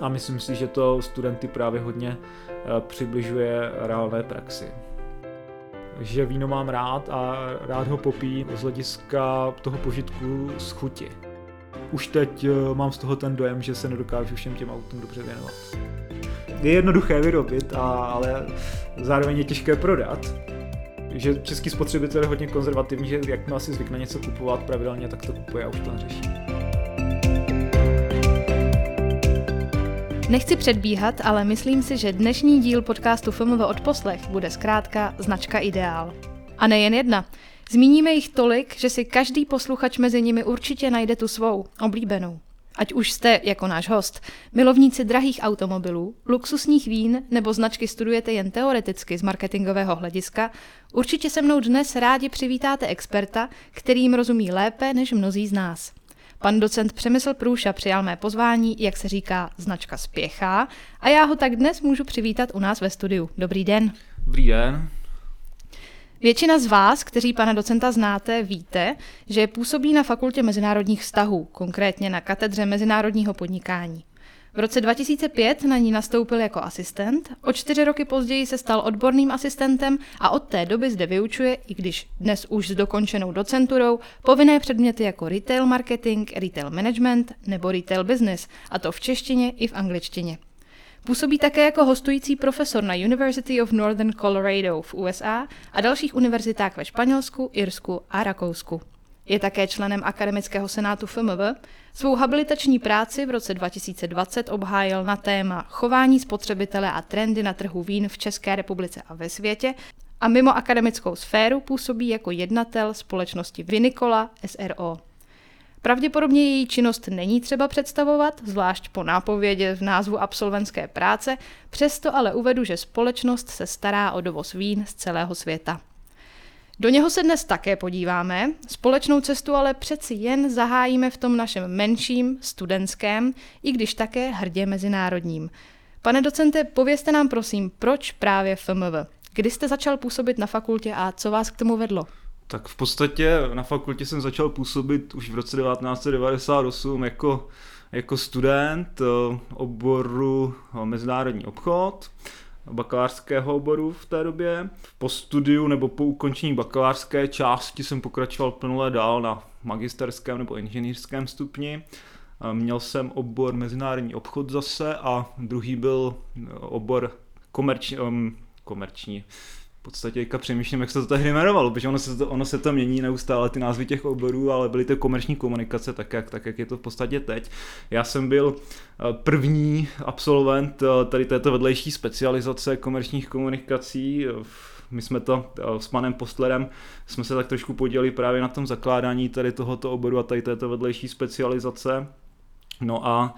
a myslím si, že to studenty právě hodně eh, přibližuje reálné praxi. Že víno mám rád a rád ho popí z hlediska toho požitku z chuti. Už teď eh, mám z toho ten dojem, že se nedokážu všem těm autům dobře věnovat. Je jednoduché vyrobit, a, ale zároveň je těžké prodat. Že český spotřebitel je hodně konzervativní, že jakmile si zvykne něco kupovat pravidelně, tak to kupuje a už to neřeší. Nechci předbíhat, ale myslím si, že dnešní díl podcastu Filmové odposlech bude zkrátka značka Ideál. A nejen jedna. Zmíníme jich tolik, že si každý posluchač mezi nimi určitě najde tu svou, oblíbenou. Ať už jste, jako náš host, milovníci drahých automobilů, luxusních vín nebo značky studujete jen teoreticky z marketingového hlediska, určitě se mnou dnes rádi přivítáte experta, který jim rozumí lépe než mnozí z nás. Pan docent Přemysl Průša přijal mé pozvání, jak se říká, značka spěchá a já ho tak dnes můžu přivítat u nás ve studiu. Dobrý den. Dobrý den. Většina z vás, kteří pana docenta znáte, víte, že působí na Fakultě mezinárodních vztahů, konkrétně na katedře mezinárodního podnikání. V roce 2005 na ní nastoupil jako asistent, o čtyři roky později se stal odborným asistentem a od té doby zde vyučuje, i když dnes už s dokončenou docenturou, povinné předměty jako retail marketing, retail management nebo retail business, a to v češtině i v angličtině. Působí také jako hostující profesor na University of Northern Colorado v USA a dalších univerzitách ve Španělsku, Irsku a Rakousku. Je také členem Akademického senátu FMV. Svou habilitační práci v roce 2020 obhájil na téma chování spotřebitele a trendy na trhu vín v České republice a ve světě a mimo akademickou sféru působí jako jednatel společnosti Vinikola SRO. Pravděpodobně její činnost není třeba představovat, zvlášť po nápovědě v názvu absolventské práce, přesto ale uvedu, že společnost se stará o dovoz vín z celého světa. Do něho se dnes také podíváme, společnou cestu ale přeci jen zahájíme v tom našem menším, studentském, i když také hrdě mezinárodním. Pane docente, povězte nám prosím, proč právě FMV? Kdy jste začal působit na fakultě a co vás k tomu vedlo? Tak v podstatě na fakultě jsem začal působit už v roce 1998 jako, jako student eh, oboru eh, mezinárodní obchod bakalářského oboru v té době. Po studiu nebo po ukončení bakalářské části jsem pokračoval plnule dál na magisterském nebo inženýrském stupni. Měl jsem obor mezinárodní obchod zase a druhý byl obor komerční, um, komerční v podstatě teďka přemýšlím, jak se to tehdy jmenovalo, protože ono se to, ono se to mění neustále, ty názvy těch oborů, ale byly to komerční komunikace, tak jak, tak jak je to v podstatě teď. Já jsem byl eh, první absolvent eh, tady této vedlejší specializace komerčních komunikací, my jsme to eh, s panem Postlerem, jsme se tak trošku podělili právě na tom zakládání tady tohoto oboru a tady této vedlejší specializace. No a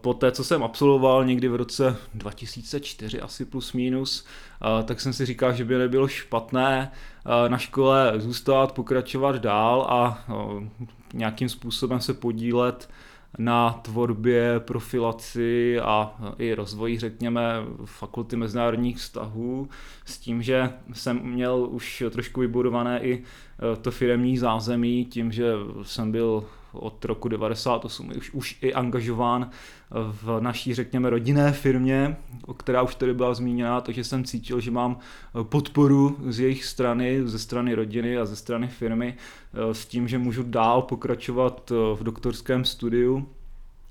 po té, co jsem absolvoval někdy v roce 2004 asi plus minus, tak jsem si říkal, že by nebylo špatné na škole zůstat, pokračovat dál a nějakým způsobem se podílet na tvorbě, profilaci a i rozvoji, řekněme, fakulty mezinárodních vztahů, s tím, že jsem měl už trošku vybudované i to firemní zázemí, tím, že jsem byl od roku 98 už, už i angažován v naší, řekněme, rodinné firmě, která už tady byla zmíněna, takže jsem cítil, že mám podporu z jejich strany, ze strany rodiny a ze strany firmy eh, s tím, že můžu dál pokračovat eh, v doktorském studiu.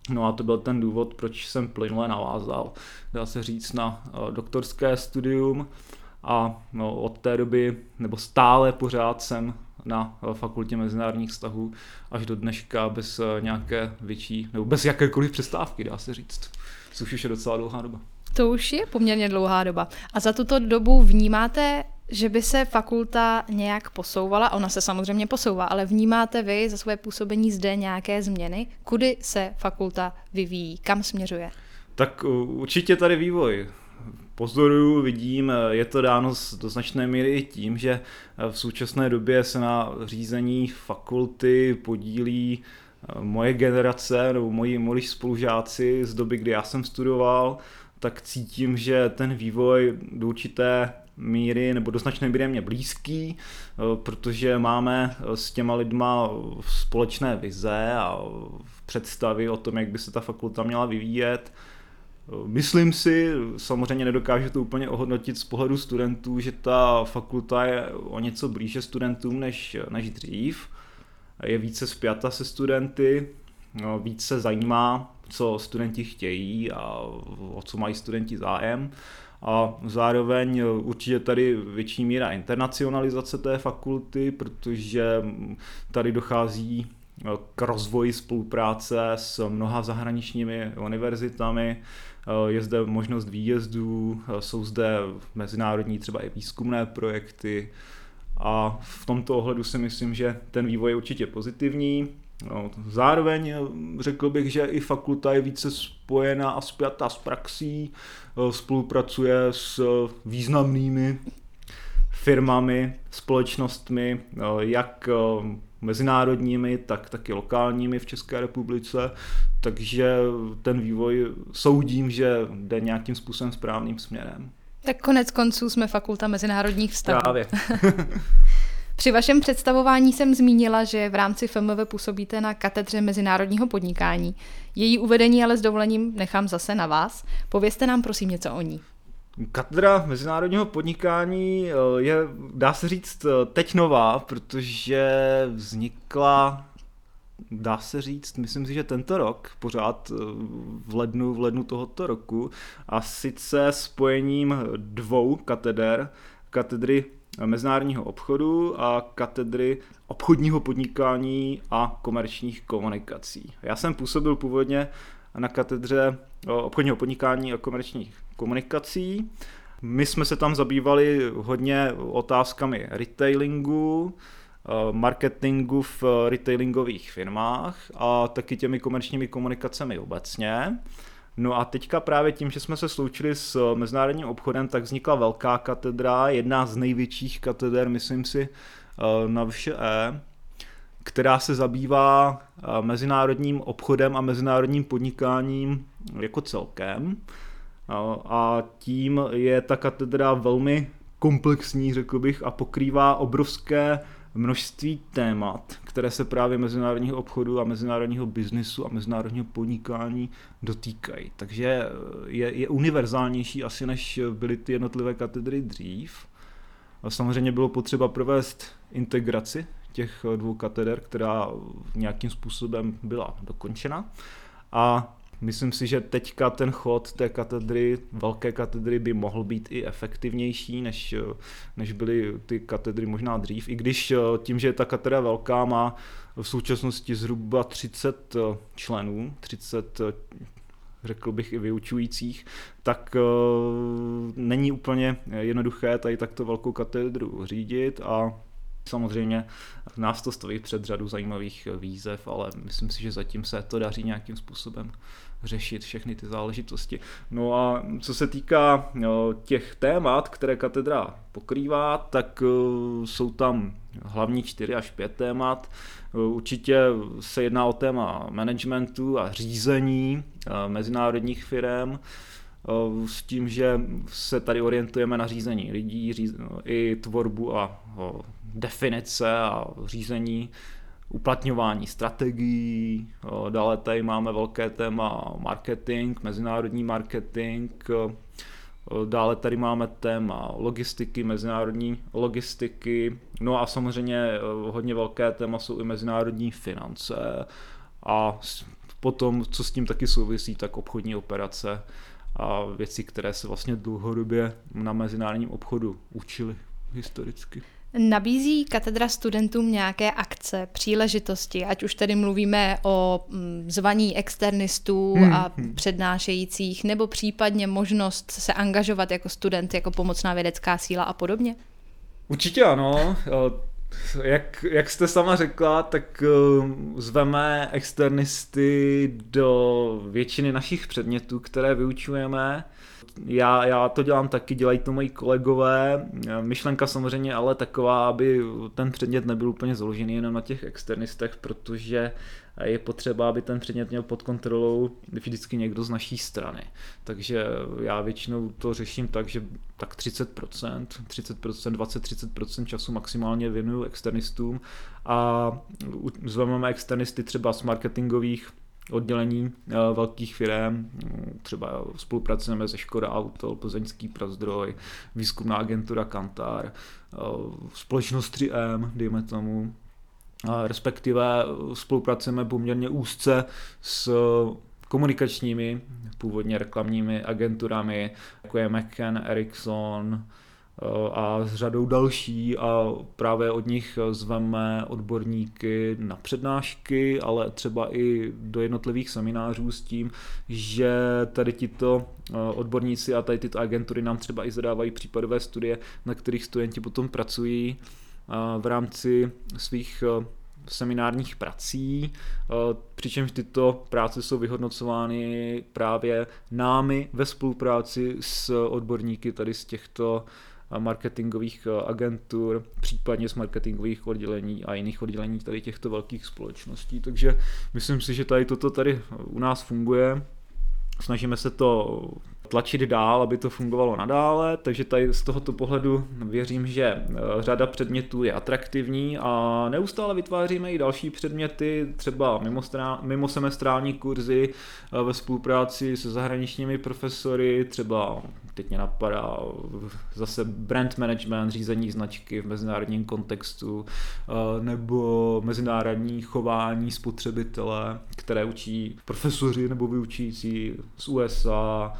No a to byl ten důvod, proč jsem plynule navázal, dá se říct, na eh, doktorské studium a no, od té doby, nebo stále pořád jsem na eh, fakultě mezinárodních vztahů až do dneška bez eh, nějaké větší, nebo bez jakékoliv přestávky, dá se říct. Což už je docela dlouhá doba. To už je poměrně dlouhá doba. A za tuto dobu vnímáte, že by se fakulta nějak posouvala? Ona se samozřejmě posouvá, ale vnímáte vy za své působení zde nějaké změny? Kudy se fakulta vyvíjí? Kam směřuje? Tak určitě tady vývoj pozoruju, vidím, je to dáno do značné míry i tím, že v současné době se na řízení fakulty podílí eh, moje generace nebo moji, moji spolužáci z doby, kdy já jsem studoval, tak cítím, že ten vývoj do určité míry nebo do značné míry mě blízký, eh, protože máme eh, s těma lidma společné vize a představy o tom, jak by se ta fakulta měla vyvíjet Myslím si, samozřejmě nedokážu to úplně ohodnotit z pohledu studentů, že ta fakulta je o něco blíže studentům než, než dřív. Je více spjata se studenty, no, více zajímá, co studenti chtějí a o co mají studenti zájem. A zároveň určitě tady větší míra internacionalizace té fakulty, protože tady dochází k rozvoji spolupráce s mnoha zahraničními univerzitami, je zde možnost výjezdů, jsou zde mezinárodní třeba i výzkumné projekty a v tomto ohledu si myslím, že ten vývoj je určitě pozitivní. No, zároveň řekl bych, že i fakulta je více spojená a spjatá s praxí, spolupracuje s významnými firmami, společnostmi, jak mezinárodními, tak taky lokálními v České republice, takže ten vývoj soudím, že jde nějakým způsobem správným směrem. Tak konec konců jsme fakulta mezinárodních vztahů. Právě. Při vašem představování jsem zmínila, že v rámci FMV působíte na katedře mezinárodního podnikání. Její uvedení ale s dovolením nechám zase na vás. Povězte nám prosím něco o ní. Katedra mezinárodního podnikání eh, je, dá se říct, eh, teď nová, protože vznikla, dá se říct, myslím si, že tento rok, pořád eh, v lednu, v lednu tohoto roku, a sice spojením dvou kateder, katedry mezinárodního obchodu a katedry obchodního podnikání a komerčních komunikací. Já jsem působil původně na katedře obchodního podnikání a komerčních komunikací. My jsme se tam zabývali hodně otázkami retailingu, marketingu v retailingových firmách a taky těmi komerčními komunikacemi obecně. No a teďka právě tím, že jsme se sloučili s mezinárodním obchodem, tak vznikla velká katedra, jedna z největších kateder, myslím si, na VŠE, která se zabývá mezinárodním obchodem a mezinárodním podnikáním jako celkem. A tím je ta katedra velmi komplexní, řekl bych, a pokrývá obrovské množství témat, které se právě mezinárodního obchodu a mezinárodního biznisu a mezinárodního podnikání dotýkají. Takže je, je univerzálnější asi, než byly ty jednotlivé katedry dřív. A samozřejmě bylo potřeba provést integraci těch dvou kateder, která nějakým způsobem byla dokončena. A Myslím si, že teďka ten chod té katedry, velké katedry, by mohl být i efektivnější, než, než byly ty katedry možná dřív. I když tím, že ta katedra velká, má v současnosti zhruba 30 členů, 30 řekl bych i vyučujících, tak není úplně jednoduché tady takto velkou katedru řídit a Samozřejmě nás to stojí před řadu zajímavých výzev, ale myslím si, že zatím se to daří nějakým způsobem řešit všechny ty záležitosti. No a co se týká těch témat, které katedra pokrývá, tak e, jsou tam hlavní čtyři až pět témat. E, určitě se jedná o téma managementu a řízení mezinárodních firm, s tím, že se tady orientujeme na řízení lidí, i tvorbu a definice a řízení uplatňování strategií, dále tady máme velké téma marketing, mezinárodní marketing, dále tady máme téma logistiky, mezinárodní logistiky, no a samozřejmě hodně velké téma jsou i mezinárodní finance a potom, co s tím taky souvisí, tak obchodní operace a věci, které se vlastně dlouhodobě na mezinárodním obchodu učili historicky. Nabízí katedra studentům nějaké akce, příležitosti, ať už tedy mluvíme o mm, zvaní externistů hmm. a přednášejících, nebo případně možnost se angažovat jako student, jako pomocná vědecká síla a podobně? Určitě ano. Jak, jak jste sama řekla, tak eh, zveme externisty do většiny našich předmětů, které vyučujeme já, já to dělám taky, dělají to moji kolegové. Myšlenka samozřejmě ale taková, aby ten předmět nebyl úplně založený jenom na těch externistech, protože je potřeba, aby ten předmět měl pod kontrolou vždycky někdo z naší strany. Takže já většinou to řeším tak, že tak 30%, 30%, 20-30% času maximálně věnuju externistům a zveme externisty třeba z marketingových oddělení velkých firm, třeba spolupracujeme se Škoda Auto, Plzeňský Prazdroj, výzkumná agentura Kantar, společnost 3M, dejme tomu, respektive spolupracujeme poměrně úzce s komunikačními, původně reklamními agenturami, jako je McCann, Ericsson, Eh, a s řadou další. A právě od nich zveme odborníky na přednášky, ale třeba i do jednotlivých seminářů s tím, že tady tito eh, odborníci a tady tyto agentury nám třeba i zadávají případové studie, na kterých studenti potom pracují eh, v rámci svých seminárních prací, přičemž tyto práce jsou vyhodnocovány právě námi ve spolupráci s odborníky tady z těchto marketingových eh, agentur, případně z marketingových oddělení a jiných oddělení tady těchto velkých společností. Takže myslím si, že tady toto tady u nás funguje. Snažíme se to tlačit dál, aby to fungovalo nadále, takže tady z tohoto pohledu věřím, že eh, řada předmětů je atraktivní a neustále vytváříme i další předměty, třeba mimo, semestrální kurzy eh, ve spolupráci se zahraničními profesory, třeba teď mě napadá zase brand management, řízení značky v mezinárodním kontextu, eh, nebo mezinárodní chování spotřebitele, které učí profesoři nebo vyučící z USA,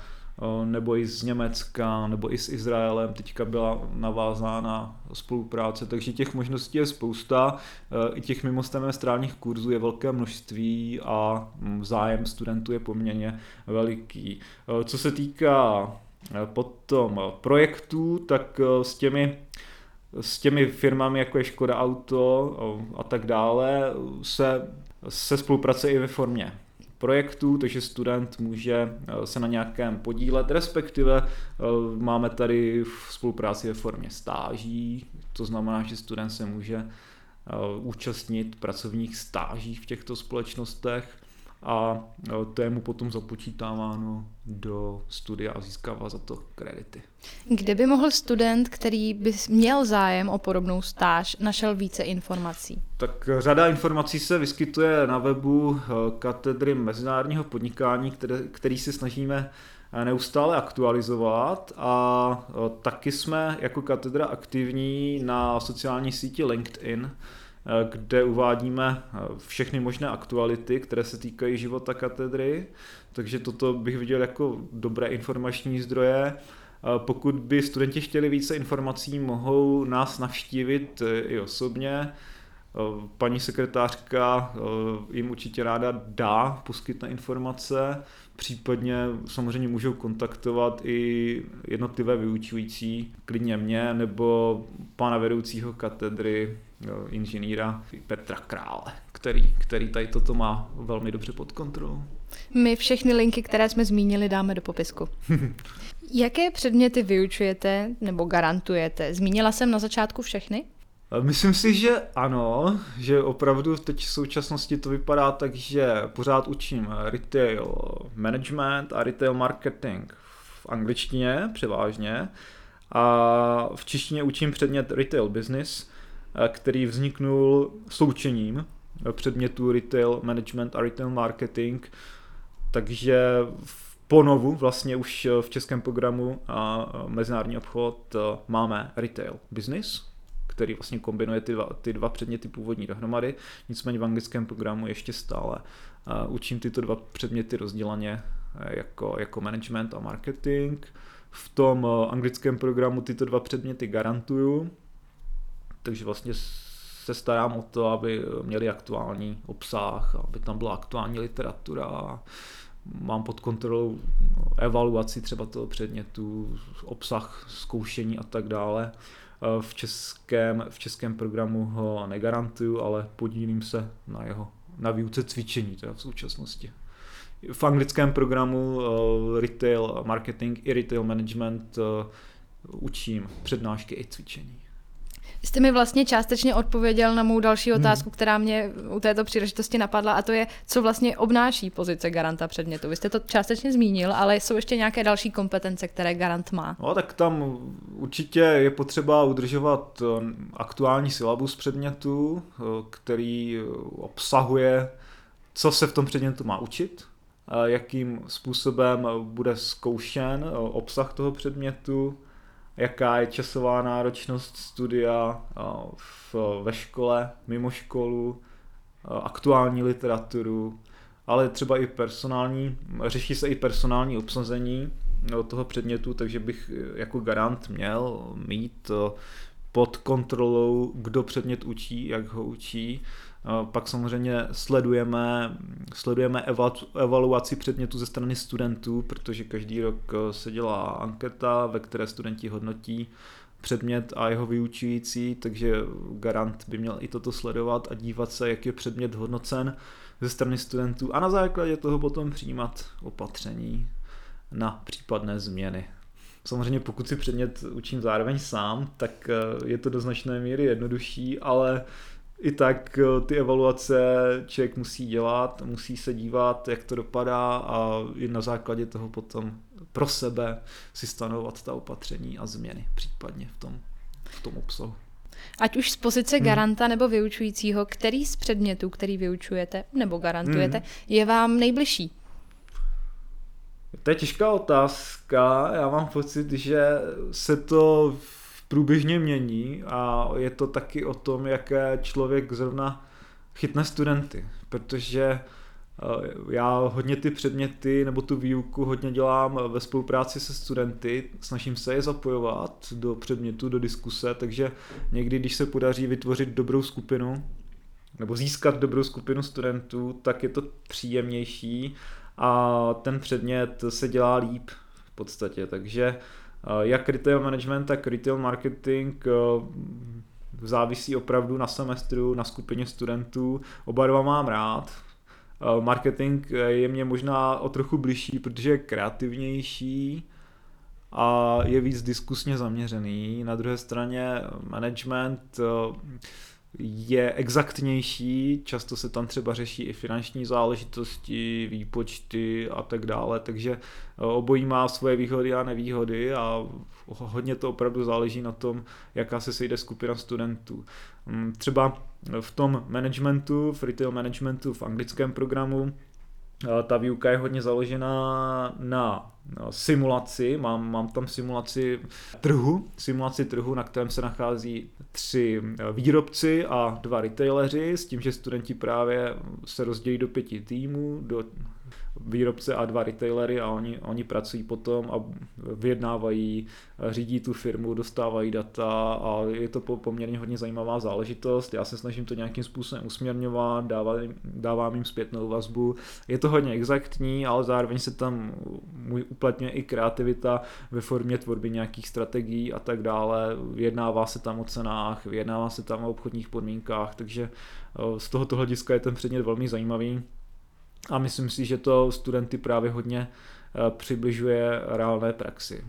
nebo i z Německa, nebo i s Izraelem teďka byla navázána spolupráce, takže těch možností je spousta, e, i těch mimosemestrálních kurzů je velké množství a mm, zájem studentů je poměrně veliký. E, co se týká e, potom projektů, tak s těmi s těmi firmami, jako je Škoda Auto a tak dále, se, se spolupracuje i ve formě projektů, takže student může eh, se na nějakém podílet, respektive eh, máme tady v spolupráci ve formě stáží, to znamená, že student se může eh, účastnit pracovních stáží v těchto společnostech a to je mu potom započítáváno do studia a získává za to kredity. Kde by mohl student, který by měl zájem o podobnou stáž, našel více informací? Tak řada informací se vyskytuje na webu eh, katedry mezinárodního podnikání, které, který si snažíme neustále aktualizovat a taky jsme jako katedra aktivní na sociální síti LinkedIn, kde uvádíme všechny možné aktuality, které se týkají života katedry, takže toto bych viděl jako dobré informační zdroje. Pokud by studenti chtěli více informací, mohou nás navštívit i osobně. Paní sekretářka jim určitě ráda dá, poskytne informace, případně samozřejmě můžou kontaktovat i jednotlivé vyučující, klidně mě nebo pana vedoucího katedry inženýra Petra Krále, který, který tady toto má velmi dobře pod kontrolou. My všechny linky, které jsme zmínili, dáme do popisku. Jaké předměty vyučujete nebo garantujete? Zmínila jsem na začátku všechny? Myslím si, že ano, že opravdu teď v současnosti to vypadá tak, že pořád učím retail management a retail marketing v angličtině převážně a v češtině učím předmět retail business, který vzniknul sloučením předmětů retail management a retail marketing, takže ponovu vlastně už v českém programu a mezinárodní obchod máme retail business, který vlastně kombinuje ty dva, ty dva předměty původní dohromady, nicméně v anglickém programu ještě stále učím tyto dva předměty rozdělaně jako, jako management a marketing. V tom anglickém programu tyto dva předměty garantuju, takže vlastně se starám o to, aby měli aktuální obsah, aby tam byla aktuální literatura, mám pod kontrolou evaluaci třeba toho předmětu, obsah zkoušení a tak dále. V českém, v českém programu ho negarantuju, ale podílím se na jeho na výuce cvičení teda v současnosti. V anglickém programu uh, retail marketing i retail management uh, učím přednášky i cvičení. Jste mi vlastně částečně odpověděl na mou další hmm. otázku, hmm. která mě u této příležitosti napadla, a to je, co vlastně obnáší pozice garanta předmětu. Vy jste to částečně zmínil, ale jsou ještě nějaké další kompetence, které garant má? No, tak tam určitě je potřeba udržovat eh, aktuální syllabus předmětu, eh, který obsahuje co se v tom předmětu má učit, jakým způsobem bude zkoušen obsah toho předmětu, jaká je časová náročnost studia v, ve škole, mimo školu, aktuální literaturu, ale třeba i personální, řeší se i personální obsazení toho předmětu, takže bych jako garant měl mít pod kontrolou, kdo předmět učí, jak ho učí. Pak samozřejmě sledujeme, sledujeme evaluaci předmětu ze strany studentů, protože každý rok eh, se dělá anketa, ve které studenti hodnotí předmět a jeho vyučující, takže garant by měl i toto sledovat a dívat se, jak je předmět hodnocen ze strany studentů a na základě toho potom přijímat opatření na případné změny. Samozřejmě pokud si předmět učím zároveň sám, tak eh, je to do značné míry jednodušší, ale i tak eh, ty evaluace člověk musí dělat, musí se dívat, jak to dopadá a i na základě toho potom pro sebe si stanovat ta opatření a změny případně v tom, v tom obsahu. Ať už z pozice hmm. garanta hmm. nebo vyučujícího, který z předmětů, který vyučujete nebo garantujete, hmm. je vám nejbližší? To je těžká otázka. Já mám pocit, že se to průběžně mění a je to taky o tom, jaké člověk zrovna chytne studenty, protože eh, já hodně ty předměty nebo tu výuku hodně dělám ve spolupráci se studenty, snažím se je zapojovat do předmětu, do diskuse, takže někdy, když se podaří vytvořit dobrou skupinu nebo získat dobrou skupinu studentů, tak je to příjemnější a ten předmět se dělá líp v podstatě, takže eh, jak retail management, tak retail marketing eh, závisí opravdu na semestru, na skupině studentů. Oba dva mám rád. Eh, marketing je mě možná o trochu bližší, protože je kreativnější a je víc diskusně zaměřený. Na druhé straně management je exaktnější, často se tam třeba řeší i finanční záležitosti, výpočty a tak dále, takže eh, obojí má svoje výhody a nevýhody a hodně to opravdu záleží na tom, jaká se sejde skupina studentů. Mm, třeba v tom managementu, v retail managementu v anglickém programu, ta výuka je hodně založená na simulaci, mám, mám tam simulaci trhu, simulaci trhu, na kterém se nachází tři eh, výrobci a dva retaileři, s tím, že studenti právě se rozdělí do pěti týmů, do výrobce a dva retailery a oni, oni pracují potom a vyjednávají, řídí tu firmu, dostávají data a je to poměrně hodně zajímavá záležitost. Já se snažím to nějakým způsobem usměrňovat, dávám, dávám jim zpětnou vazbu. Je to hodně exaktní, ale zároveň se tam můj uplatňuje i kreativita ve formě tvorby nějakých strategií a tak dále. Vyjednává se tam o cenách, vyjednává se tam o obchodních podmínkách, takže eh, z tohoto hlediska je ten předmět velmi zajímavý a myslím si, že to studenty právě hodně eh, přibližuje reálné praxi.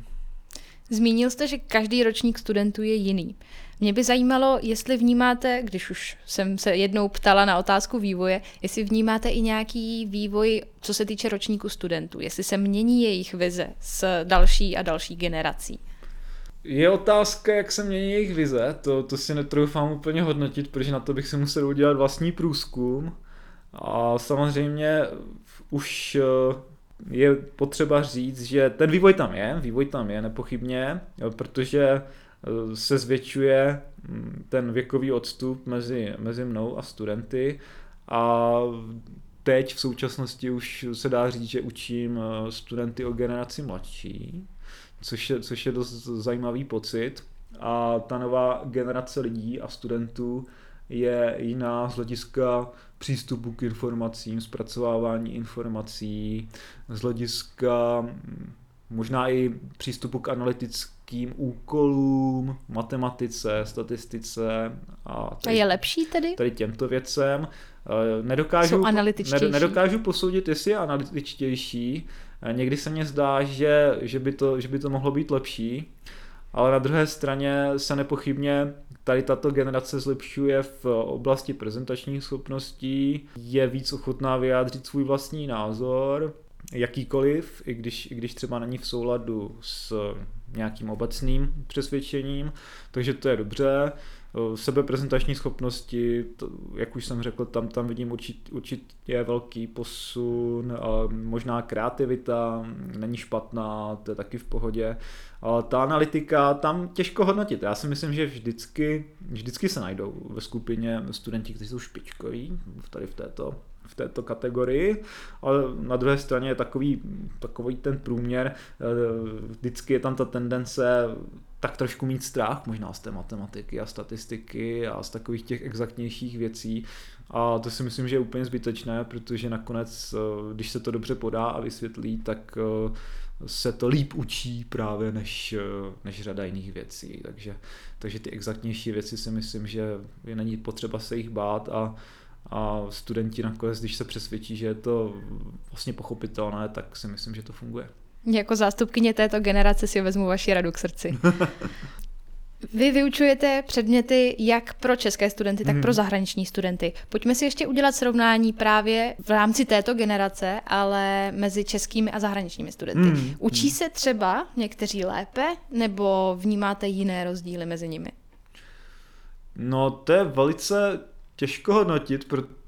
Zmínil jste, že každý ročník studentů je jiný. Mě by zajímalo, jestli vnímáte, když už jsem se jednou ptala na otázku vývoje, jestli vnímáte i nějaký vývoj, co se týče ročníku studentů, jestli se mění jejich vize s další a další generací. Je otázka, jak se mění jejich vize, to, to si netroufám úplně hodnotit, protože na to bych si musel udělat vlastní průzkum. A samozřejmě už eh, je potřeba říct, že ten vývoj tam je, vývoj tam je nepochybně, protože eh, se zvětšuje mm, ten věkový odstup mezi, mezi mnou a studenty. A teď v současnosti už se dá říct, že učím eh, studenty o generaci mladší, což je, což je dost zajímavý pocit. A ta nová generace lidí a studentů je jiná z hlediska přístupu k informacím, zpracovávání informací, z hlediska mm, možná i přístupu k analytickým úkolům, matematice, statistice a, tady, a je lepší tedy? Tady těmto věcem. Eh, nedokážu, Jsou nedokážu posoudit, jestli je analytičtější. Eh, někdy se mně zdá, že, že, by to, že by to mohlo být lepší, ale na druhé straně se nepochybně tady tato generace zlepšuje v oblasti prezentačních schopností, je víc ochotná vyjádřit svůj vlastní názor, jakýkoliv, i když, i když třeba není v souladu s nějakým obecným přesvědčením, takže to je dobře. Sebeprezentační schopnosti, to, jak už jsem řekl, tam, tam vidím určit, určitě velký posun, možná kreativita není špatná, to je taky v pohodě, ale ta analytika tam těžko hodnotit. Já si myslím, že vždycky, vždycky se najdou ve skupině studenti, kteří jsou špičkoví tady v této v této kategorii, ale na druhé straně je takový, takový ten průměr, eh, vždycky je tam ta tendence tak trošku mít strach možná z té matematiky a statistiky a z takových těch exaktnějších věcí. A to si myslím, že je úplně zbytečné, protože nakonec, eh, když se to dobře podá a vysvětlí, tak eh, se to líp učí právě než, než řada jiných věcí. Takže, takže ty exaktnější věci si myslím, že je není potřeba se jich bát a a studenti nakonec, když se přesvědčí, že je to vlastně pochopitelné, tak si myslím, že to funguje. Jako zástupkyně této generace si vezmu vaši radu k srdci. Vy vyučujete předměty jak pro české studenty, tak hmm. pro zahraniční studenty. Pojďme si ještě udělat srovnání právě v rámci této generace, ale mezi českými a zahraničními studenty. Hmm. Učí hmm. se třeba někteří lépe, nebo vnímáte jiné rozdíly mezi nimi? No, to je velice těžko hodnotit, protože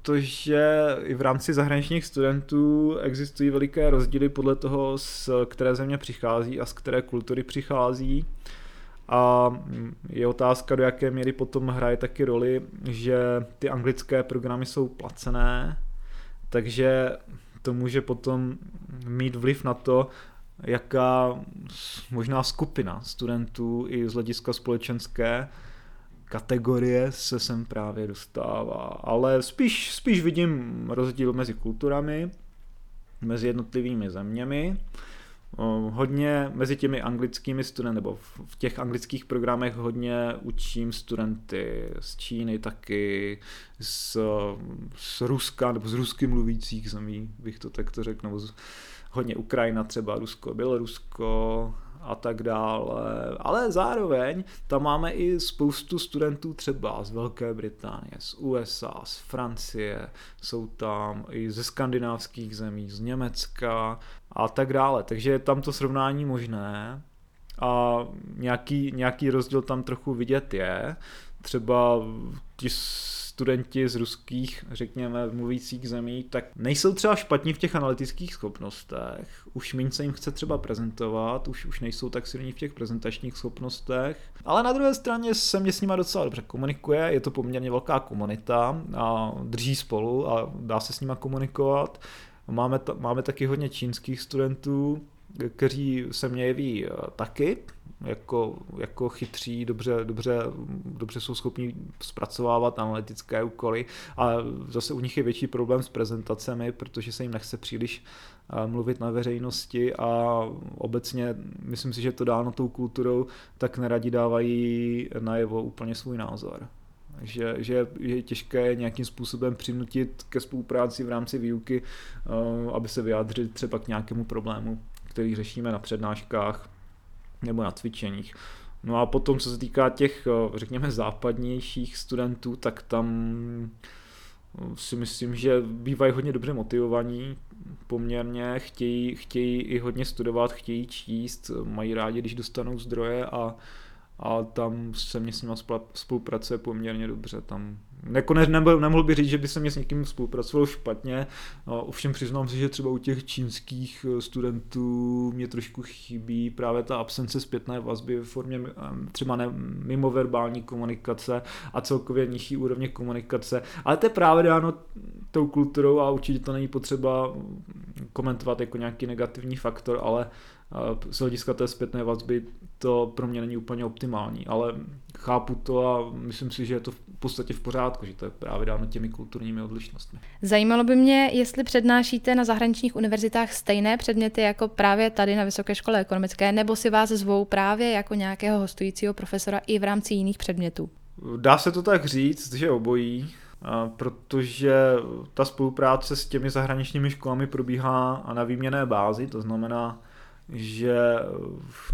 i v rámci zahraničních studentů existují veliké rozdíly podle toho, z které země přichází a z které kultury přichází. A je otázka, do jaké míry potom hraje taky roli, že ty anglické programy jsou placené, takže to může potom mít vliv na to, jaká možná skupina studentů i z hlediska společenské kategorie se sem právě dostává. Ale spíš, spíš vidím rozdíl mezi kulturami, mezi jednotlivými zeměmi. Hodně mezi těmi anglickými studenty, nebo v těch anglických programech hodně učím studenty z Číny taky, z, z Ruska, nebo z rusky mluvících zemí, bych to takto řekl, nebo z, hodně Ukrajina třeba, Rusko, Bělorusko, a tak dále. Ale zároveň tam máme i spoustu studentů třeba z Velké Británie, z USA, z Francie, jsou tam i ze skandinávských zemí, z Německa a tak dále. Takže je tam to srovnání možné a nějaký, nějaký rozdíl tam trochu vidět je. Třeba ti studenti z ruských, řekněme, mluvících zemí, tak nejsou třeba špatní v těch analytických schopnostech. Už méně se jim chce třeba prezentovat, už, už nejsou tak silní v těch prezentačních schopnostech. Ale na druhé straně se mě s nimi docela dobře komunikuje, je to poměrně velká komunita a drží spolu a dá se s nimi komunikovat. Máme, máme taky hodně čínských studentů, kteří se mě jeví eh, taky, jako, jako chytří, dobře, dobře, dobře jsou schopni zpracovávat analytické úkoly a zase u nich je větší problém s prezentacemi, protože se jim nechce příliš eh, mluvit na veřejnosti a obecně myslím si, že to dáno tou kulturou, tak neradi dávají najevo úplně svůj názor. Že, že je těžké nějakým způsobem přinutit ke spolupráci v rámci výuky, eh, aby se vyjádřili třeba k nějakému problému, který řešíme na přednáškách nebo na cvičeních. No a potom, co se týká těch, eh, řekněme, západnějších studentů, tak tam eh, si myslím, že bývají hodně dobře motivovaní poměrně, chtějí, chtějí i hodně studovat, chtějí číst, mají rádi, když dostanou zdroje a, a tam se mě s nimi spolupracuje poměrně dobře. Tam jako ne, nemohl, nemohl bych říct, že by se mě s někým spolupracoval špatně, no, ovšem přiznám si, že třeba u těch čínských eh, studentů mě trošku chybí právě ta absence zpětné vazby v formě třeba ne, mimoverbální komunikace a celkově nižší úrovně komunikace, ale to je právě dáno tou kulturou a určitě to není potřeba komentovat jako nějaký negativní faktor, ale z hlediska té zpětné vazby to pro mě není úplně optimální, ale chápu to a myslím si, že je to v podstatě v pořádku, že to je právě dáno těmi kulturními odlišnostmi. Zajímalo by mě, jestli přednášíte na zahraničních univerzitách stejné předměty jako právě tady na Vysoké škole ekonomické, nebo si vás zvou právě jako nějakého hostujícího profesora i v rámci jiných předmětů? Dá se to tak říct, že obojí, protože ta spolupráce s těmi zahraničními školami probíhá na výměné bázi, to znamená, že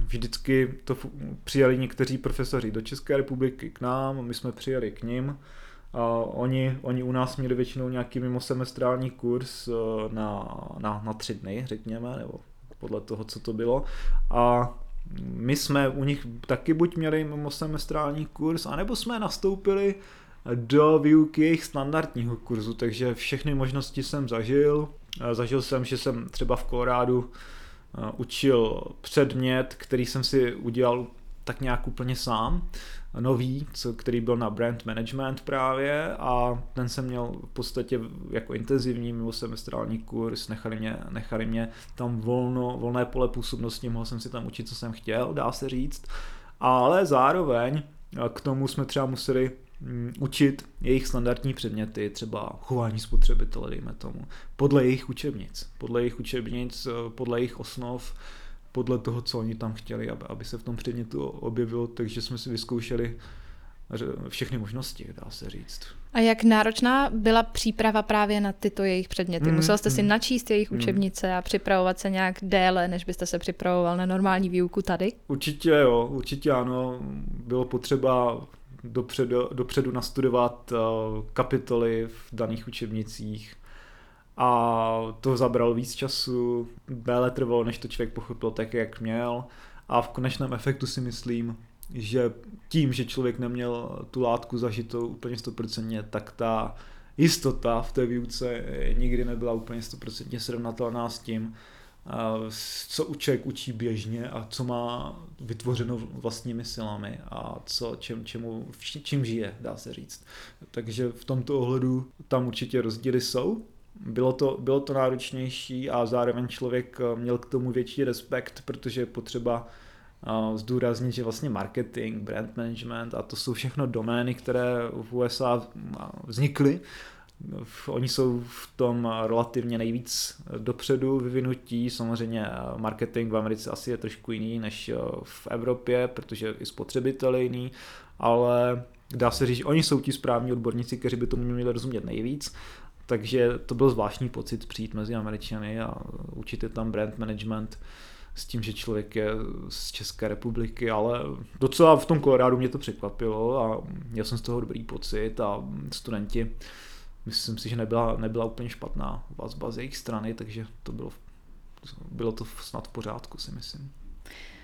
vždycky to přijali někteří profesoři do České republiky k nám, my jsme přijeli k ním. A oni, oni u nás měli většinou nějaký mimosemestrální kurz eh, na, na, na tři dny, řekněme, nebo podle toho, co to bylo. A my jsme u nich taky buď měli mimosemestrální kurz, anebo jsme nastoupili do výuky jejich standardního kurzu, takže všechny možnosti jsem zažil. Zažil jsem, že jsem třeba v Kolorádu učil předmět, který jsem si udělal tak nějak úplně sám, nový, co, který byl na brand management právě a ten jsem měl v podstatě jako intenzivní mimo semestrální kurz, nechali mě, nechali mě tam volno, volné pole působnosti, mohl jsem si tam učit, co jsem chtěl, dá se říct, ale zároveň k tomu jsme třeba museli učit jejich standardní předměty, třeba chování spotřebitele, dejme tomu, podle jejich učebnic, podle jejich učebnic, podle jejich osnov, podle toho, co oni tam chtěli, aby, aby se v tom předmětu objevilo, takže jsme si vyzkoušeli všechny možnosti, dá se říct. A jak náročná byla příprava právě na tyto jejich předměty? Mm, Musel jste si mm, načíst jejich mm. učebnice a připravovat se nějak déle, než byste se připravoval na normální výuku tady? Určitě jo, určitě ano. Bylo potřeba dopředu, dopředu nastudovat uh, kapitoly v daných učebnicích, a to zabralo víc času, déle trvalo, než to člověk pochopil tak, jak měl. A v konečném efektu si myslím, že tím, že člověk neměl tu látku zažitou úplně 100%, tak ta jistota v té výuce nikdy nebyla úplně 100% srovnatelná s tím, co člověk učí běžně a co má vytvořeno vlastními silami a co, čem, čemu, čím žije, dá se říct. Takže v tomto ohledu tam určitě rozdíly jsou, bylo to, bylo to náročnější a zároveň člověk eh, měl k tomu větší respekt, protože je potřeba eh, zdůraznit, že vlastně marketing, brand management a to jsou všechno domény, které v USA vznikly. Oni jsou v tom relativně nejvíc dopředu vyvinutí. Samozřejmě marketing v Americe asi je trošku jiný než v Evropě, protože i spotřebitel je jiný, ale dá se říct, že oni jsou ti správní odborníci, kteří by tomu měli rozumět nejvíc takže to byl zvláštní pocit přijít mezi Američany a učit je tam brand management s tím, že člověk je z České republiky, ale docela v tom Kolorádu mě to překvapilo a měl jsem z toho dobrý pocit a studenti, myslím si, že nebyla, nebyla úplně špatná vazba z jejich strany, takže to bylo, bylo to snad v pořádku, si myslím.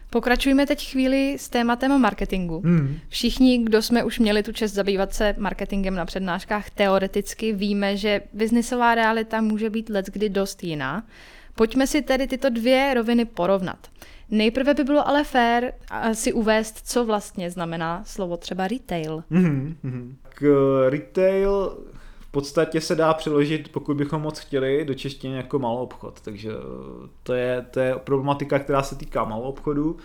Pokračujeme teď chvíli s tématem marketingu. Hmm. Všichni, kdo jsme už měli tu čest zabývat se marketingem na přednáškách, teoreticky víme, že biznisová realita může být leckdy dost jiná. Pojďme si tedy tyto dvě roviny porovnat. Nejprve by bylo ale fér si uvést, co vlastně znamená slovo třeba retail. Mm-hmm. K retail podstatě se dá přeložit, pokud bychom moc chtěli, do češtiny jako malou obchod. Takže eh, to je, to je problematika, která se týká malou obchodu.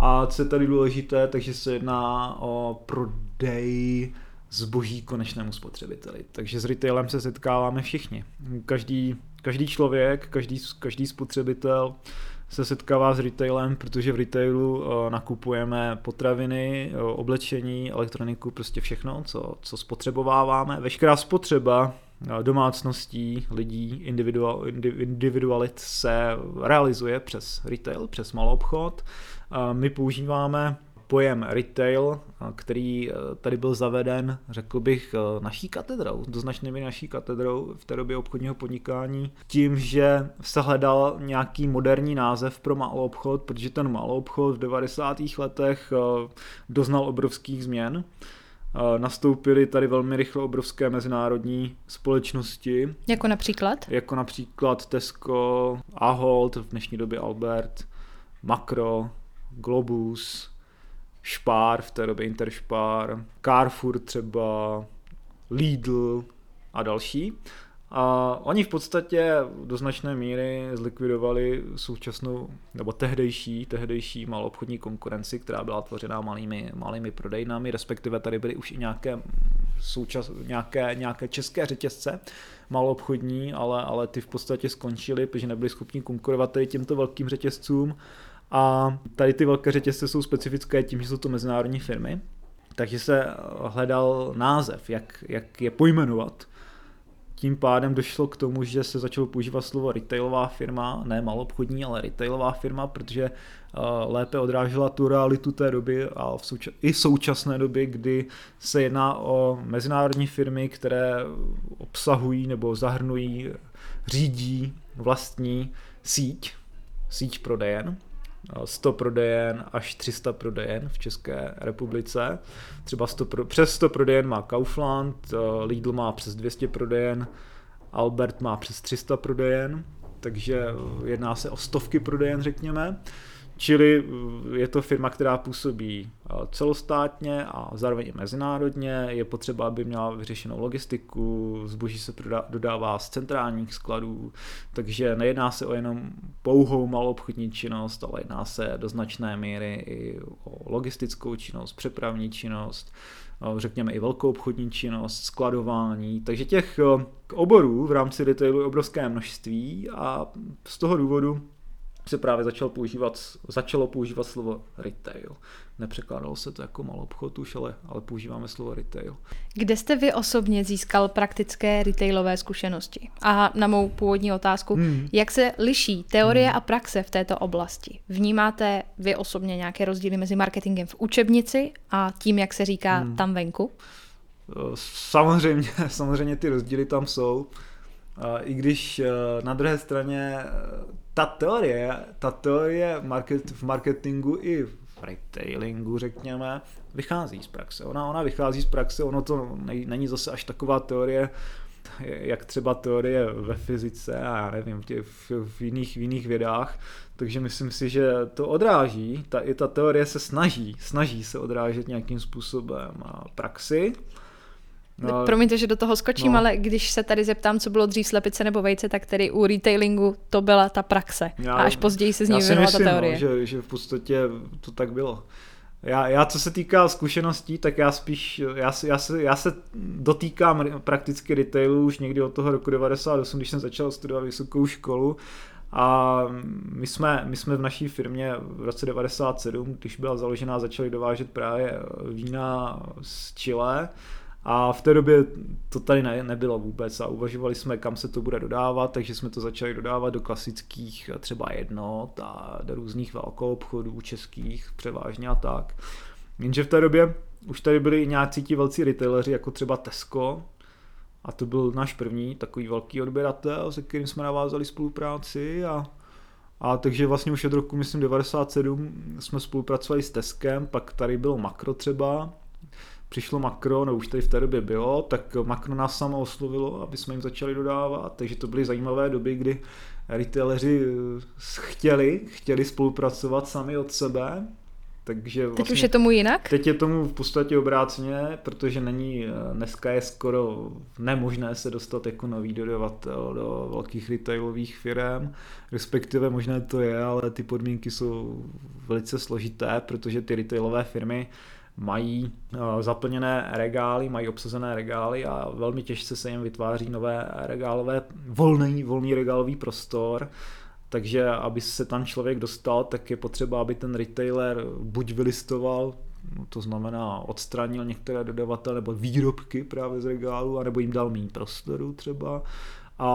A co je tady důležité, takže se jedná o prodej zboží konečnému spotřebiteli. Takže s retailem se setkáváme všichni. Každý, každý člověk, každý, každý spotřebitel se setkává s retailem, protože v retailu uh, nakupujeme potraviny, uh, oblečení, elektroniku, prostě všechno, co, co spotřebováváme. Veškerá spotřeba uh, domácností, lidí, individual, individualit se realizuje přes retail, přes malou obchod. My používáme pojem retail, který e, tady byl zaveden, řekl bych, e, naší katedrou, do značné míry naší katedrou v té době obchodního podnikání, tím, že se hledal nějaký moderní název pro malou obchod, protože ten malou obchod v 90. letech e, doznal obrovských změn. Nastoupily tady velmi rychle obrovské mezinárodní společnosti. Jako například? Jako například Tesco, Ahold, v dnešní době Albert, Makro, Globus, Spar, v té době Interspar, Carrefour třeba, Lidl a další. A oni v podstatě do značné míry zlikvidovali současnou, nebo tehdejší, tehdejší malobchodní konkurenci, která byla tvořená malými, malými prodejnami, respektive tady byly už i nějaké, součas, nějaké, nějaké české řetězce malobchodní, ale, ale ty v podstatě skončily, protože nebyli schopni konkurovat tady těmto velkým řetězcům a tady ty velké řetězce jsou specifické tím, že jsou to mezinárodní firmy, takže se hledal název, jak, jak je pojmenovat. Tím pádem došlo k tomu, že se začalo používat slovo retailová firma, ne malobchodní, ale retailová firma, protože uh, lépe odrážela tu realitu té doby a v souča- i současné doby, kdy se jedná o mezinárodní firmy, které obsahují nebo zahrnují, řídí vlastní síť, síť prodejen 100 prodejen až 300 prodejen v České republice. Třeba 100 pro, přes 100 prodejen má Kaufland, Lidl má přes 200 prodejen, Albert má přes 300 prodejen, takže jedná se o stovky prodejen, řekněme. Čili eh, je to firma, která působí eh, celostátně a zároveň i mezinárodně. Je potřeba, aby měla vyřešenou logistiku, zboží se dodává z centrálních skladů, takže nejedná se o jenom pouhou malou obchodní činnost, ale jedná se do značné míry i o logistickou činnost, přepravní činnost, eh, řekněme i velkou obchodní činnost, skladování. Takže těch oborů v rámci retailu je obrovské množství a z toho důvodu se právě začal používat, začalo používat slovo retail. Nepřekládalo se to jako malou obchod už, ale, ale používáme slovo retail. Kde jste vy osobně získal praktické retailové zkušenosti? A na mou původní otázku, hmm. jak se liší teorie hmm. a praxe v této oblasti? Vnímáte vy osobně nějaké rozdíly mezi marketingem v učebnici a tím, jak se říká hmm. tam venku? Samozřejmě, samozřejmě ty rozdíly tam jsou. I když eh, na druhé straně ta teorie, ta teorie market, v marketingu i v retailingu, řekněme, vychází z praxe. Ona, ona vychází z praxe, ono to není zase až taková teorie, jak třeba teorie ve fyzice a já nevím, v, v, jiných, v jiných vědách, takže myslím si, že to odráží, ta, i ta teorie se snaží, snaží se odrážet nějakým způsobem praxi, No, Promiňte, že do toho skočím, no. ale když se tady zeptám, co bylo dřív slepice nebo vejce, tak tedy u retailingu to byla ta praxe. Já, a až později se z ní vyvinula ta teorie. No, že, že v podstatě to tak bylo. Já, já co se týká zkušeností, tak já spíš, já, já, se, já se dotýkám prakticky retailu už někdy od toho roku 98, když jsem začal studovat vysokou školu a my jsme, my jsme v naší firmě v roce 97, když byla založená, začali dovážet právě vína z Chile a v té době to tady ne, nebylo vůbec a uvažovali jsme, kam se to bude dodávat, takže jsme to začali dodávat do klasických třeba jednot a do různých velkou obchodů českých převážně a tak. Jenže v té době už tady byli i nějací ti velcí retaileri, jako třeba Tesco, a to byl náš první takový velký odběratel, se kterým jsme navázali spolupráci a, a takže vlastně už od roku, myslím, 97 jsme spolupracovali s Teskem, pak tady bylo Makro třeba, přišlo Makro, no už tady v té době bylo, tak Makro nás samo oslovilo, aby jsme jim začali dodávat, takže to byly zajímavé doby, kdy retaileri eh, chtěli, chtěli spolupracovat sami od sebe, takže vlastně, teď už je tomu jinak? Teď je tomu v podstatě obráceně, protože není, eh, dneska je skoro nemožné se dostat jako nový dodavatel do velkých retailových firm, respektive možné to je, ale ty podmínky jsou velice složité, protože ty retailové firmy mají eh, zaplněné regály, mají obsazené regály a velmi těžce se jim vytváří nové regálové, volný, volný regálový prostor, takže aby se tam člověk dostal, tak je potřeba, aby ten retailer buď vylistoval, to znamená odstranil některé dodavatele nebo výrobky právě z regálu, anebo jim dal méně prostoru třeba, a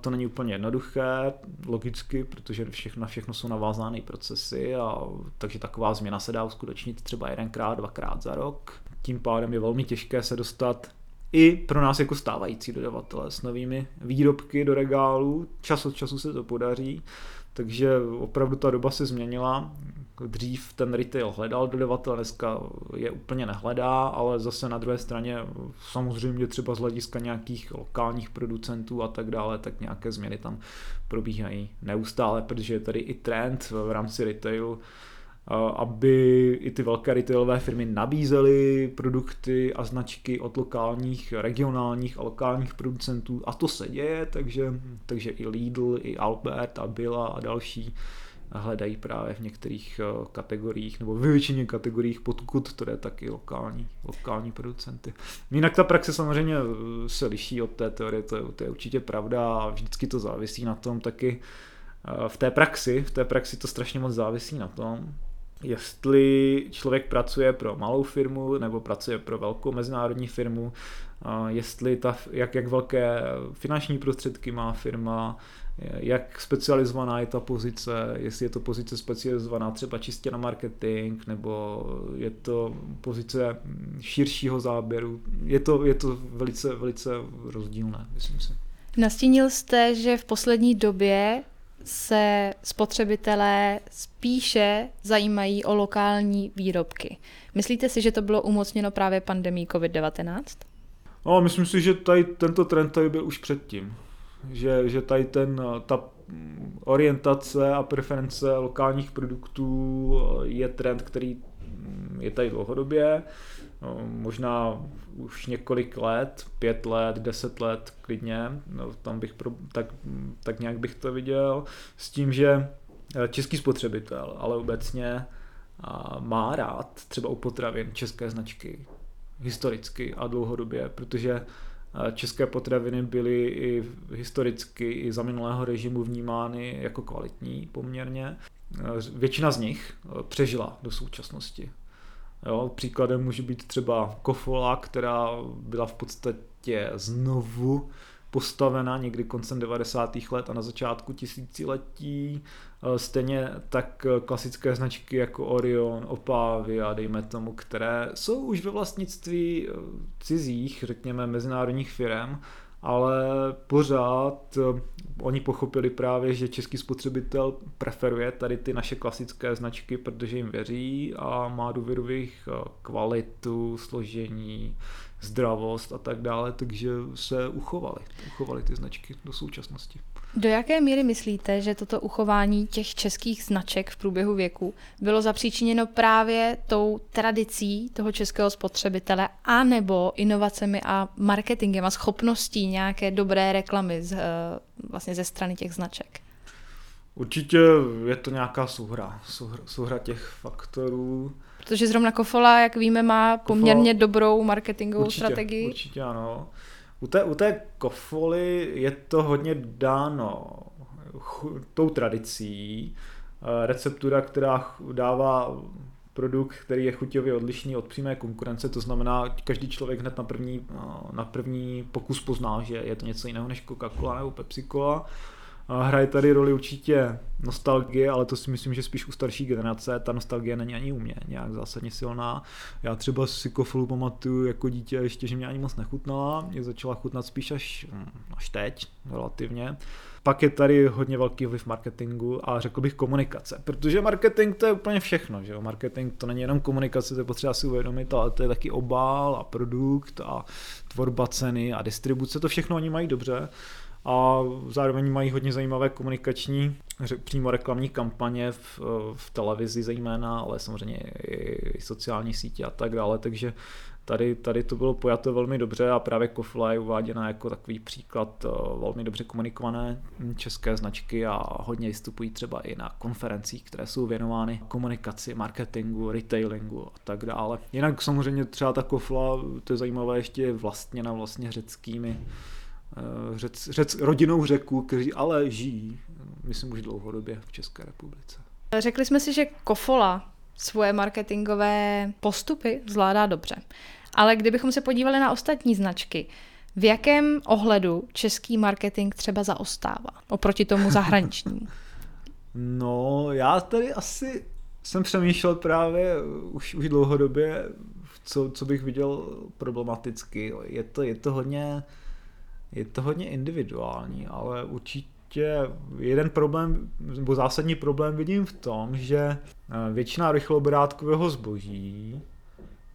to není úplně jednoduché, logicky, protože všechno, na všechno jsou navázány procesy, a, takže taková změna se dá uskutečnit třeba jedenkrát, dvakrát za rok. Tím pádem je velmi těžké se dostat i pro nás jako stávající dodavatele s novými výrobky do regálu. Čas od času se to podaří, takže opravdu ta doba se změnila. Dřív ten retail hledal dodavatel, dneska je úplně nehledá, ale zase na druhé straně samozřejmě třeba z hlediska nějakých lokálních producentů a tak dále, tak nějaké změny tam probíhají neustále, protože je tady i trend v rámci retailu, aby i ty velké retailové firmy nabízely produkty a značky od lokálních, regionálních a lokálních producentů. A to se děje, takže, takže i Lidl, i Albert a Billa a další hledají právě v některých eh, kategoriích, nebo ve většině kategoriích, podkud to je taky lokální, lokální producenty. Jinak ta praxe samozřejmě eh, se liší od té teorie, to je, to je určitě pravda a vždycky to závisí na tom taky, eh, v té praxi, v té praxi to strašně moc závisí na tom, jestli člověk pracuje pro malou firmu nebo pracuje pro velkou mezinárodní firmu, jestli ta, jak, jak velké finanční prostředky má firma, jak specializovaná je ta pozice, jestli je to pozice specializovaná třeba čistě na marketing, nebo je to pozice širšího záběru. Je to, je to velice, velice rozdílné, myslím si. Nastínil jste, že v poslední době se spotřebitelé spíše zajímají o lokální výrobky. Myslíte si, že to bylo umocněno právě pandemí COVID-19? No, myslím si, že tady tento trend tady byl už předtím. Že, že tady ten, ta orientace a preference lokálních produktů je trend, který je tady dlouhodobě. No, možná už několik let, pět let, deset let klidně, no, tam bych pro, tak, tak nějak bych to viděl, s tím, že eh, český spotřebitel, ale obecně má rád třeba u potravin české značky historicky a dlouhodobě, protože české potraviny byly i historicky, i za minulého režimu vnímány jako kvalitní poměrně. Eh, většina z nich přežila do současnosti. Jo, příkladem může být třeba Kofola, která byla v podstatě znovu postavena někdy koncem 90. let a na začátku tisíciletí. Eh, stejně tak klasické značky jako Orion, Opavy a dejme tomu, které jsou už ve vlastnictví eh, cizích, řekněme, mezinárodních firm, ale pořád eh, oni pochopili právě, že český spotřebitel preferuje tady ty naše klasické značky, protože jim věří a má důvěru v jejich eh, kvalitu, složení, zdravost a tak dále, takže se uchovali, uchovali ty značky do současnosti. Do jaké míry myslíte, že toto uchování těch českých značek v průběhu věku bylo zapříčiněno právě tou tradicí toho českého spotřebitele a nebo inovacemi a marketingem a schopností nějaké dobré reklamy z, eh, vlastně ze strany těch značek? Určitě je to nějaká souhra, souhra, souhra těch faktorů. Protože zrovna Kofola, jak víme, má poměrně Kofola, dobrou marketingovou určitě, strategii. Určitě ano. U té, u té kofoly je to hodně dáno tou tradicí. Eh, receptura, která dává produkt, který je chuťově odlišný od přímé konkurence, to znamená, každý člověk hned na první, eh, na první pokus pozná, že je to něco jiného než Coca-Cola nebo Pepsi-Cola Hraje tady roli určitě nostalgie, ale to si myslím, že spíš u starší generace. Ta nostalgie není ani u mě nějak zásadně silná. Já třeba si kofolu pamatuju jako dítě ještě, že mě ani moc nechutnala. Mě začala chutnat spíš až, hm, až teď, relativně. Pak je tady hodně velký vliv marketingu a řekl bych komunikace, protože marketing to je úplně všechno, že jo? Marketing to není jenom komunikace, to je potřeba si uvědomit, ale to je taky obal a produkt a tvorba ceny a distribuce, to všechno oni mají dobře a zároveň mají hodně zajímavé komunikační, přímo reklamní kampaně v, v televizi zejména, ale samozřejmě i sociální sítě a tak dále, takže tady, tady to bylo pojato velmi dobře a právě Kofla je uváděna jako takový příklad eh, velmi dobře komunikované české značky a hodně vystupují třeba i na konferencích, které jsou věnovány komunikaci, marketingu, retailingu a tak dále. Jinak samozřejmě třeba ta Kofla, to je zajímavé, ještě je vlastněna vlastně řeckými Eh, řec, řec, rodinou řeků, kteří ale žijí, myslím už dlouhodobě v České republice. Řekli jsme si, že Kofola svoje marketingové postupy zvládá dobře. Ale kdybychom se podívali na ostatní značky, v jakém ohledu český marketing třeba zaostává oproti tomu zahraničnímu? no, já tady asi jsem přemýšlel právě už, už dlouhodobě, co, co bych viděl problematicky. Je to, je to hodně je to hodně individuální, ale určitě jeden problém, nebo zásadní problém vidím v tom, že eh, většina rychloobrátkového zboží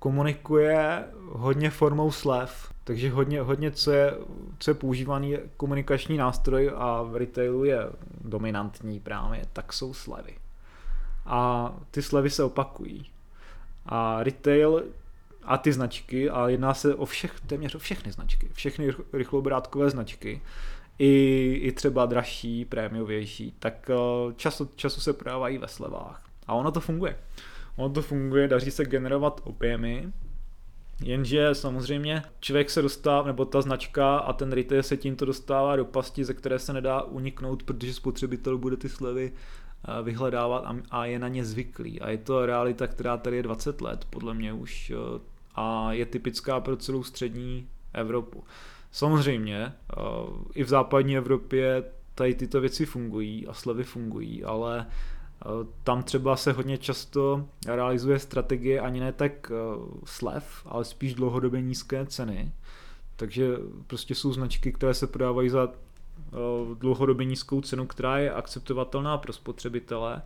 komunikuje hodně formou slev, takže hodně, hodně co, je, co je používaný komunikační nástroj a v retailu je dominantní právě, tak jsou slevy. A ty slevy se opakují. A retail a ty značky, a jedná se o všech, téměř o všechny značky, všechny rychlobrátkové značky, i, i třeba dražší, prémiovější, tak eh, čas od času se prodávají ve slevách. A ono to funguje. Ono to funguje, daří se generovat objemy, Jenže samozřejmě člověk se dostává, nebo ta značka a ten retail se tímto dostává do pasti, ze které se nedá uniknout, protože spotřebitel bude ty slevy eh, vyhledávat a je na ně zvyklý. A je to realita, která tady je 20 let, podle mě už eh, a je typická pro celou střední Evropu. Samozřejmě, eh, i v západní Evropě tady tyto věci fungují a slevy fungují, ale tam třeba se hodně často realizuje strategie ani ne tak eh, slev, ale spíš dlouhodobě nízké ceny. Takže prostě jsou značky, které se prodávají za dlouhodobě nízkou cenu, která je akceptovatelná pro spotřebitele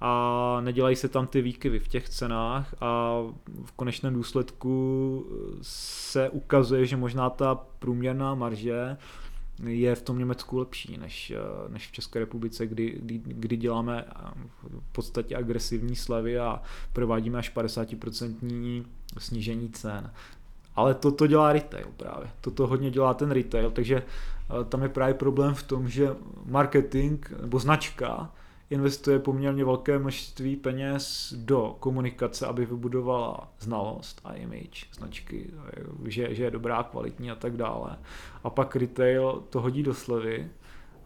a nedělají se tam ty výkyvy v těch cenách a v konečném důsledku se ukazuje, že možná ta průměrná marže je v tom Německu lepší než, než v České republice, kdy, kdy, kdy děláme v podstatě agresivní slevy a provádíme až 50% snížení cen. Ale to, to dělá retail právě. Toto hodně dělá ten retail, takže eh, tam je právě problém v tom, že marketing nebo značka investuje poměrně velké množství peněz do komunikace, aby vybudovala znalost a image značky, že, že je dobrá, kvalitní a tak dále. A pak retail to hodí do slevy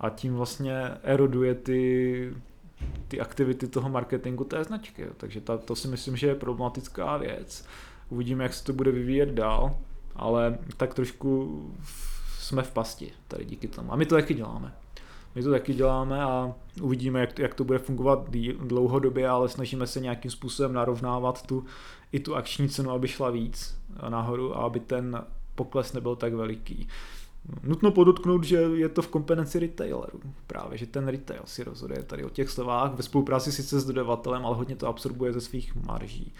a tím vlastně eroduje ty, ty aktivity toho marketingu té značky. Takže ta, to si myslím, že je problematická věc. Uvidíme, jak se to bude vyvíjet dál, ale tak trošku jsme v pasti tady díky tomu. A my to taky děláme. My to taky děláme a uvidíme, jak to, jak to bude fungovat dlouhodobě, ale snažíme se nějakým způsobem narovnávat tu, i tu akční cenu, aby šla víc nahoru a aby ten pokles nebyl tak veliký. Nutno podotknout, že je to v kompetenci retailerů. Právě, že ten retail si rozhoduje tady o těch slovách ve spolupráci sice s dodavatelem, ale hodně to absorbuje ze svých marží.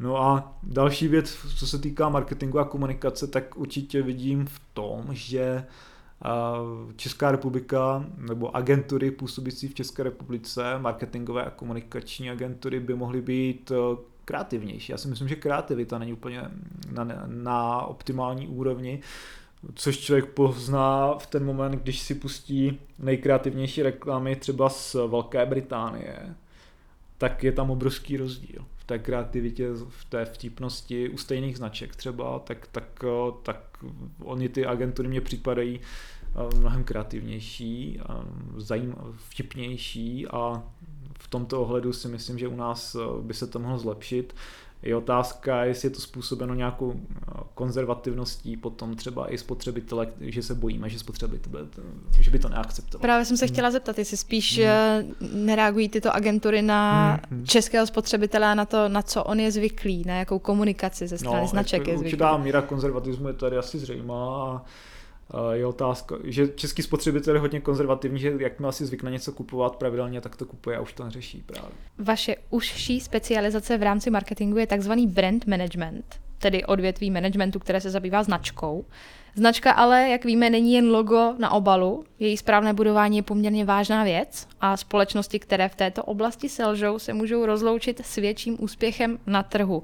No a další věc, co se týká marketingu a komunikace, tak určitě vidím v tom, že Česká republika nebo agentury působící v České republice, marketingové a komunikační agentury by mohly být eh, kreativnější. Já si myslím, že kreativita není úplně na, na optimální úrovni, což člověk pozná v ten moment, když si pustí nejkreativnější reklamy třeba z Velké Británie, tak je tam obrovský rozdíl v té kreativitě, v té vtipnosti u stejných značek třeba, tak, tak, eh, tak oni ty agentury mě připadají eh, mnohem kreativnější, zajím, vtipnější a v tomto ohledu si myslím, že u nás eh, by se to mohlo zlepšit. Je otázka, jestli je to způsobeno nějakou eh, konzervativností potom třeba i spotřebitele, že se bojíme, že spotřebitele, že by to neakceptoval. Právě jsem se chtěla zeptat, jestli spíš hmm. nereagují tyto agentury na hmm. českého spotřebitele a na to, na co on je zvyklý, na jakou komunikaci ze strany no, značek je zvyklý. Určitá míra konzervatismu je tady asi zřejmá a je otázka, že český spotřebitel je hodně konzervativní, že jakmile si zvykne něco kupovat pravidelně, tak to kupuje a už to neřeší právě. Vaše užší specializace v rámci marketingu je takzvaný brand management, tedy odvětví managementu, které se zabývá značkou. Značka ale, jak víme, není jen logo na obalu, její správné budování je poměrně vážná věc a společnosti, které v této oblasti selžou, se můžou rozloučit s větším úspěchem na trhu.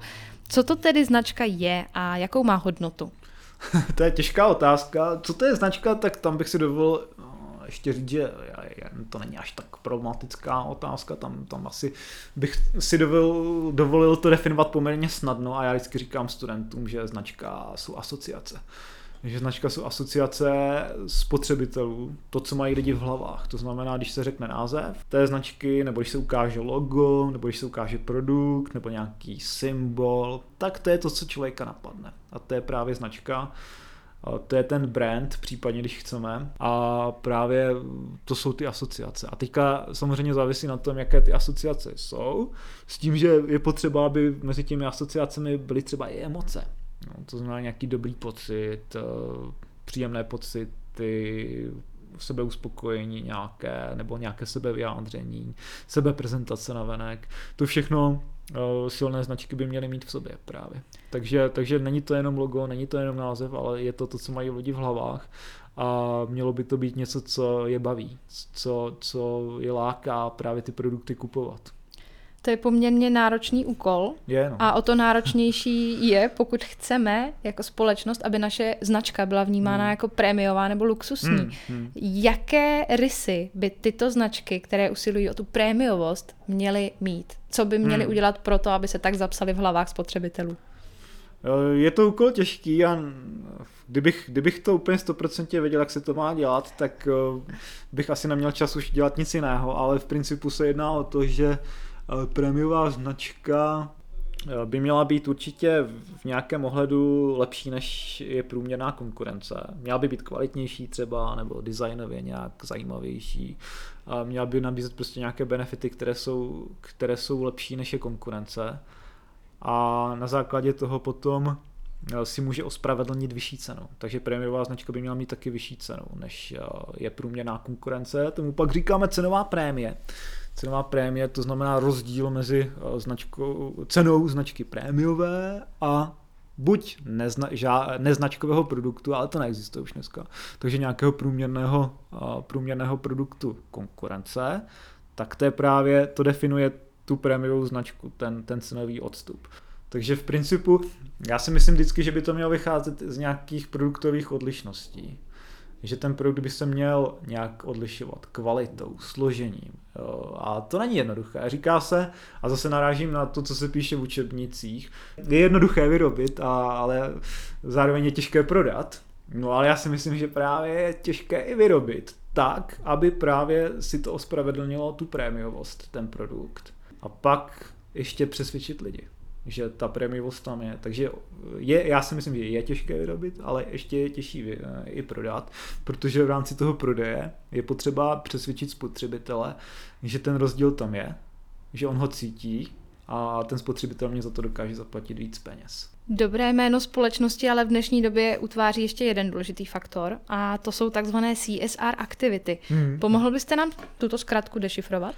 Co to tedy značka je a jakou má hodnotu? to je těžká otázka. Co to je značka, tak tam bych si dovolil no, ještě říct, že to není až tak problematická otázka, tam, tam asi bych si dovolil, dovolil to definovat poměrně snadno a já vždycky říkám studentům, že značka jsou asociace že značka jsou asociace spotřebitelů, to, co mají lidi v hlavách. To znamená, když se řekne název té značky, nebo když se ukáže logo, nebo když se ukáže produkt, nebo nějaký symbol, tak to je to, co člověka napadne. A to je právě značka. To je ten brand, případně když chceme. A právě to jsou ty asociace. A teďka samozřejmě závisí na tom, jaké ty asociace jsou, s tím, že je potřeba, aby mezi těmi asociacemi byly třeba i emoce. No, to znamená nějaký dobrý pocit, eh, příjemné pocity, sebeuspokojení nějaké, nebo nějaké sebevyjádření, sebeprezentace na venek. To všechno uh, silné značky by měly mít v sobě právě. Takže, takže není to jenom logo, není to jenom název, ale je to to, co mají lidi v hlavách a mělo by to být něco, co je baví, co, co je láká právě ty produkty kupovat. To je poměrně náročný úkol. Je, no. A o to náročnější je, pokud chceme jako společnost, aby naše značka byla vnímána hmm. jako prémiová nebo luxusní. Hmm. Hmm. Jaké rysy by tyto značky, které usilují o tu prémiovost, měly mít? Co by měly hmm. udělat pro to, aby se tak zapsali v hlavách spotřebitelů? Eh, je to úkol těžký a kdybych, kdybych to úplně stoprocentně věděl, jak se to má dělat, tak eh, bych asi neměl čas už dělat nic jiného, ale v principu se jedná o to, že prémiová značka eh, by měla být určitě v nějakém ohledu lepší než je průměrná konkurence. Měla by být kvalitnější třeba, nebo designově nějak zajímavější. A měla by nabízet prostě nějaké benefity, které jsou, které jsou lepší než je konkurence. A na základě toho potom si může ospravedlnit vyšší cenu. Takže prémiová značka by měla mít taky vyšší cenu, než je průměrná konkurence. Tomu pak říkáme cenová prémie. Cenová prémie to znamená rozdíl mezi značkou, cenou značky prémiové a buď nezna, žá, neznačkového produktu, ale to neexistuje už dneska, takže nějakého průměrného, průměrného produktu konkurence, tak to je právě, to definuje tu prémiovou značku, ten, ten cenový odstup. Takže v principu, já si myslím vždycky, že by to mělo vycházet z nějakých produktových odlišností že ten produkt by se měl nějak odlišovat kvalitou, složením. A to není jednoduché. Říká se, a zase narážím na to, co se píše v učebnicích, je jednoduché vyrobit, a, ale zároveň je těžké prodat. No ale já si myslím, že právě je těžké i vyrobit tak, aby právě si to ospravedlnilo tu prémiovost, ten produkt. A pak ještě přesvědčit lidi že ta prémiovost tam je. Takže je, já si myslím, že je těžké vyrobit, ale ještě je těžší i prodat, protože v rámci toho prodeje je potřeba přesvědčit spotřebitele, že ten rozdíl tam je, že on ho cítí a ten spotřebitel mě za to dokáže zaplatit víc peněz. Dobré jméno společnosti ale v dnešní době utváří ještě jeden důležitý faktor a to jsou takzvané CSR aktivity. Hmm. Pomohl byste nám tuto zkratku dešifrovat?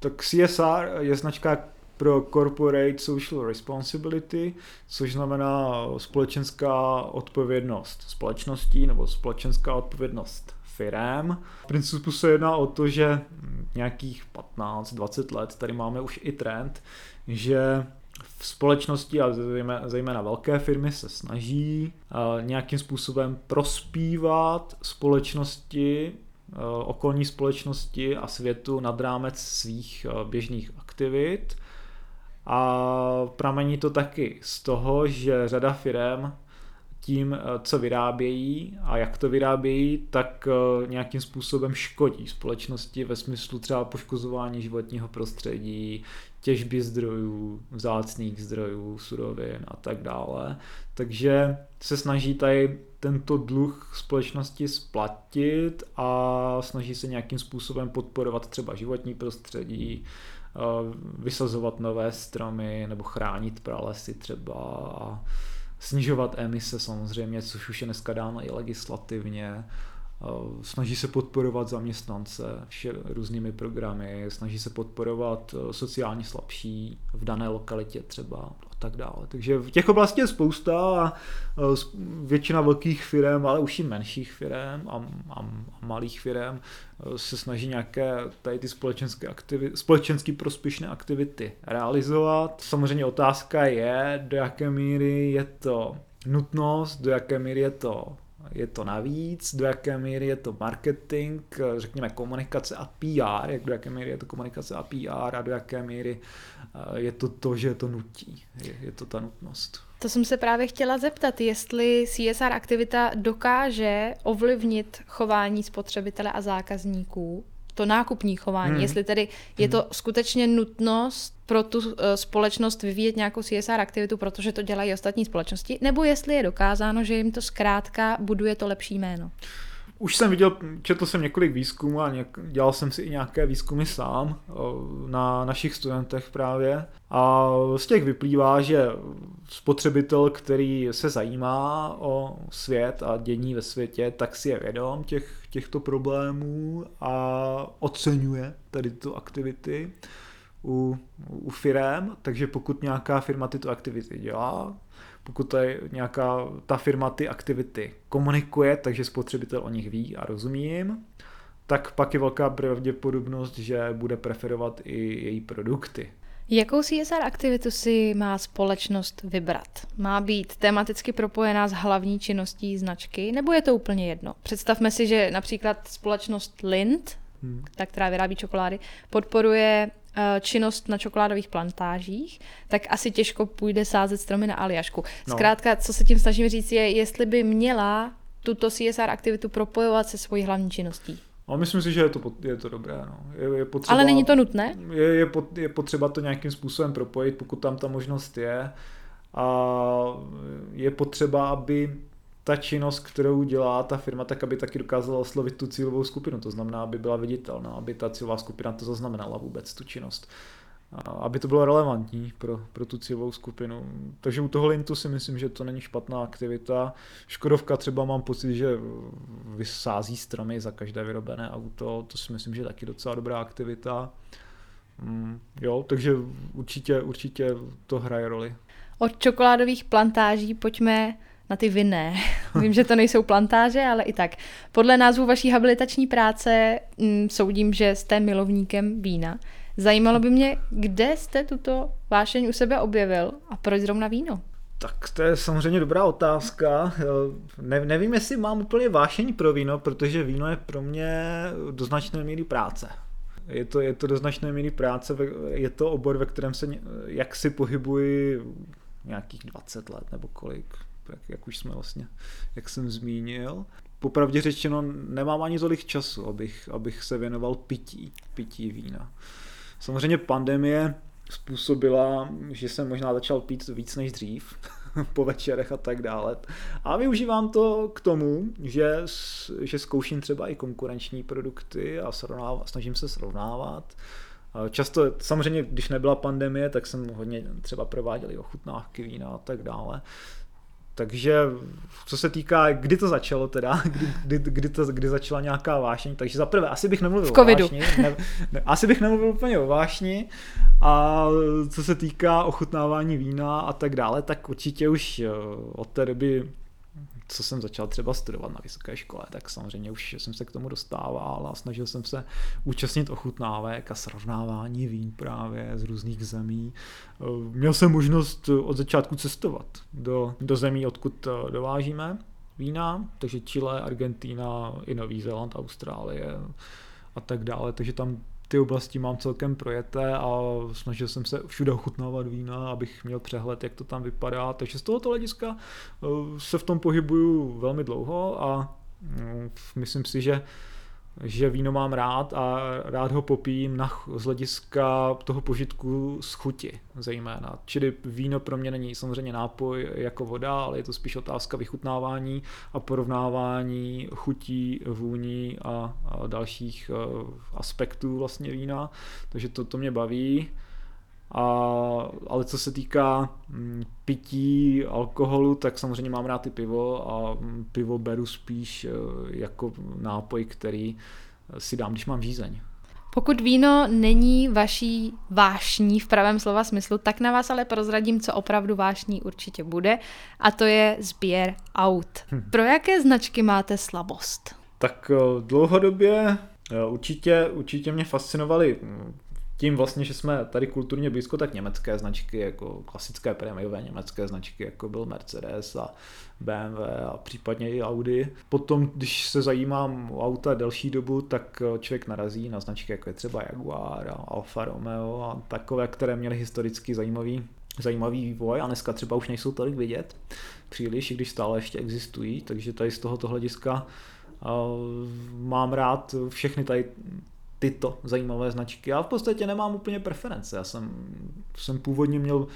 Tak CSR je značka pro Corporate Social Responsibility, což znamená společenská odpovědnost společností nebo společenská odpovědnost firem. V principu se jedná o to, že nějakých 15-20 let tady máme už i trend, že v společnosti a zejména velké firmy se snaží nějakým způsobem prospívat společnosti, okolní společnosti a světu nad rámec svých běžných aktivit a pramení to taky z toho, že řada firm tím, co vyrábějí a jak to vyrábějí, tak eh, nějakým způsobem škodí společnosti ve smyslu třeba poškozování životního prostředí, těžby zdrojů, vzácných zdrojů, surovin a tak dále. Takže se snaží tady tento dluh společnosti splatit a snaží se nějakým způsobem podporovat třeba životní prostředí, vysazovat nové stromy nebo chránit pralesy třeba a snižovat emise samozřejmě, což už je dneska dáno i legislativně. Snaží se podporovat zaměstnance vše, různými programy, snaží se podporovat sociálně slabší v dané lokalitě třeba tak dále. Takže v těch oblastí je spousta a většina velkých firm, ale už i menších firm a, a, a malých firm se snaží nějaké tady ty společenské aktivity, společensky prospěšné aktivity realizovat. Samozřejmě otázka je, do jaké míry je to nutnost, do jaké míry je to je to navíc, do jaké míry je to marketing, řekněme komunikace a PR, jak do jaké míry je to komunikace a PR a do jaké míry eh, je to to, že to nutí, je, je to ta nutnost. To jsem se právě chtěla zeptat, jestli CSR aktivita dokáže ovlivnit chování spotřebitele a zákazníků, to nákupní chování, hmm. jestli tedy je to hmm. skutečně nutnost pro tu uh, společnost vyvíjet nějakou CSR aktivitu, protože to dělají ostatní společnosti, nebo jestli je dokázáno, že jim to zkrátka buduje to lepší jméno. Už jsem viděl, četl jsem několik výzkumů a něk, dělal jsem si i nějaké výzkumy sám na našich studentech právě. A z těch vyplývá, že spotřebitel, který se zajímá o svět a dění ve světě, tak si je vědom těch, těchto problémů a oceňuje tady tyto aktivity u, u firem, takže pokud nějaká firma tyto aktivity dělá, pokud tady nějaká ta firma ty aktivity komunikuje, takže spotřebitel o nich ví a rozumí jim, tak pak je velká pravděpodobnost, že bude preferovat i její produkty. Jakou CSR aktivitu si má společnost vybrat? Má být tematicky propojená s hlavní činností značky, nebo je to úplně jedno? Představme si, že například společnost Lind, hmm. ta, která vyrábí čokolády, podporuje činnost na čokoládových plantážích, tak asi těžko půjde sázet stromy na Aljašku. No. Zkrátka, co se tím snažím říct, je, jestli by měla tuto CSR aktivitu propojovat se svojí hlavní činností. A myslím si, že je to, je to dobré. No. Je, je potřeba, Ale není to nutné? Je, je, je potřeba to nějakým způsobem propojit, pokud tam ta možnost je. A je potřeba, aby ta činnost, kterou dělá ta firma, tak aby taky dokázala oslovit tu cílovou skupinu. To znamená, aby byla viditelná, aby ta cílová skupina to zaznamenala vůbec, tu činnost. aby to bylo relevantní pro, pro tu cílovou skupinu. Takže u toho Lintu si myslím, že to není špatná aktivita. Škodovka třeba mám pocit, že vysází stromy za každé vyrobené auto, to si myslím, že je taky docela dobrá aktivita. Mm, jo, takže určitě, určitě to hraje roli. Od čokoládových plantáží pojďme na ty vinné. Vím, že to nejsou plantáže, ale i tak. Podle názvu vaší habilitační práce m, soudím, že jste milovníkem vína. Zajímalo by mě, kde jste tuto vášeň u sebe objevil a proč zrovna víno? Tak to je samozřejmě dobrá otázka. Ne, nevím, jestli mám úplně vášeň pro víno, protože víno je pro mě do značné míry práce. Je to, je to do značné míry práce, je to obor, ve kterém se jak si pohybuji nějakých 20 let nebo kolik, jak, jak už jsme vlastně, jak jsem zmínil. Popravdě řečeno, nemám ani tolik času, abych, abych se věnoval pití, pití vína. Samozřejmě pandemie způsobila, že jsem možná začal pít víc než dřív, po večerech a tak dále. A využívám to k tomu, že, že zkouším třeba i konkurenční produkty a srovnáv, snažím se srovnávat. Často, samozřejmě, když nebyla pandemie, tak jsem hodně třeba prováděl i ochutnávky vína a tak dále. Takže co se týká, kdy to začalo teda, kdy, kdy, kdy, to, kdy začala nějaká vášeň, takže za prvé asi bych nemluvil o vášni, ne, ne, asi bych nemluvil úplně o vášni. A co se týká ochutnávání vína a tak dále, tak určitě už eh, od té doby co jsem začal třeba studovat na vysoké škole, tak samozřejmě už jsem se k tomu dostával a snažil jsem se účastnit ochutnávek a srovnávání vín právě z různých zemí. Eh, měl jsem možnost od začátku cestovat do, do zemí, odkud eh, dovážíme vína, takže Chile, Argentina, i Nový Zéland, Austrálie a tak dále, takže tam ty oblasti mám celkem projeté a snažil jsem se všude ochutnávat vína, abych měl přehled, jak to tam vypadá. Takže z tohoto hlediska eh, se v tom pohybuju velmi dlouho a mm, myslím si, že že víno mám rád a rád ho popím na, z hlediska toho požitku z chuti zejména. Čili víno pro mě není samozřejmě nápoj jako voda, ale je to spíš otázka vychutnávání a porovnávání chutí, vůní a, a dalších uh, aspektů vlastně vína. Takže to, to mě baví. A, ale co se týká mm, pití, alkoholu, tak samozřejmě mám rád i pivo a mm, pivo beru spíš e, jako nápoj, který si dám, když mám žízeň. Pokud víno není vaší vášní v pravém slova smyslu, tak na vás ale prozradím, co opravdu vášní určitě bude, a to je sběr aut. Hm. Pro jaké značky máte slabost? Tak e, dlouhodobě e, určitě, určitě mě fascinovaly tím vlastně, že jsme tady kulturně blízko, tak německé značky, jako klasické prémiové německé značky, jako byl Mercedes a BMW a případně i Audi. Potom, když se zajímám o auta delší dobu, tak člověk narazí na značky, jako je třeba Jaguar a Alfa Romeo a takové, které měly historicky zajímavý zajímavý vývoj a dneska třeba už nejsou tolik vidět příliš, i když stále ještě existují, takže tady z tohoto hlediska uh, mám rád všechny tady tyto zajímavé značky. Já v podstatě nemám úplně preference. Já jsem, jsem původně měl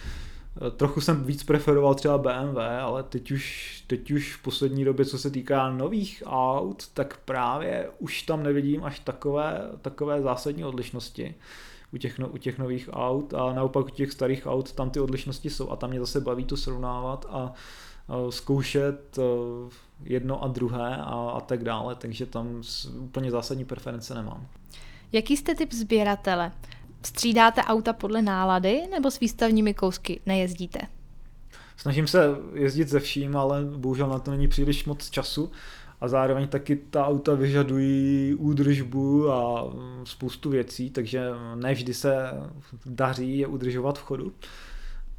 eh, Trochu jsem víc preferoval třeba BMW, ale teď už, teď už v poslední době, co se týká nových aut, tak právě už tam nevidím až takové, takové zásadní odlišnosti u těch, no, u těch nových aut a naopak u těch starých aut tam ty odlišnosti jsou a tam mě zase baví to srovnávat a, zkoušet eh, jedno a druhé a, a tak dále, takže tam úplně zásadní preference nemám. Jaký jste typ sběratele? Střídáte auta podle nálady nebo s výstavními kousky nejezdíte? Snažím se jezdit ze vším, ale bohužel na to není příliš moc času a zároveň taky ta auta vyžadují údržbu a spoustu věcí, takže ne vždy se daří je udržovat v chodu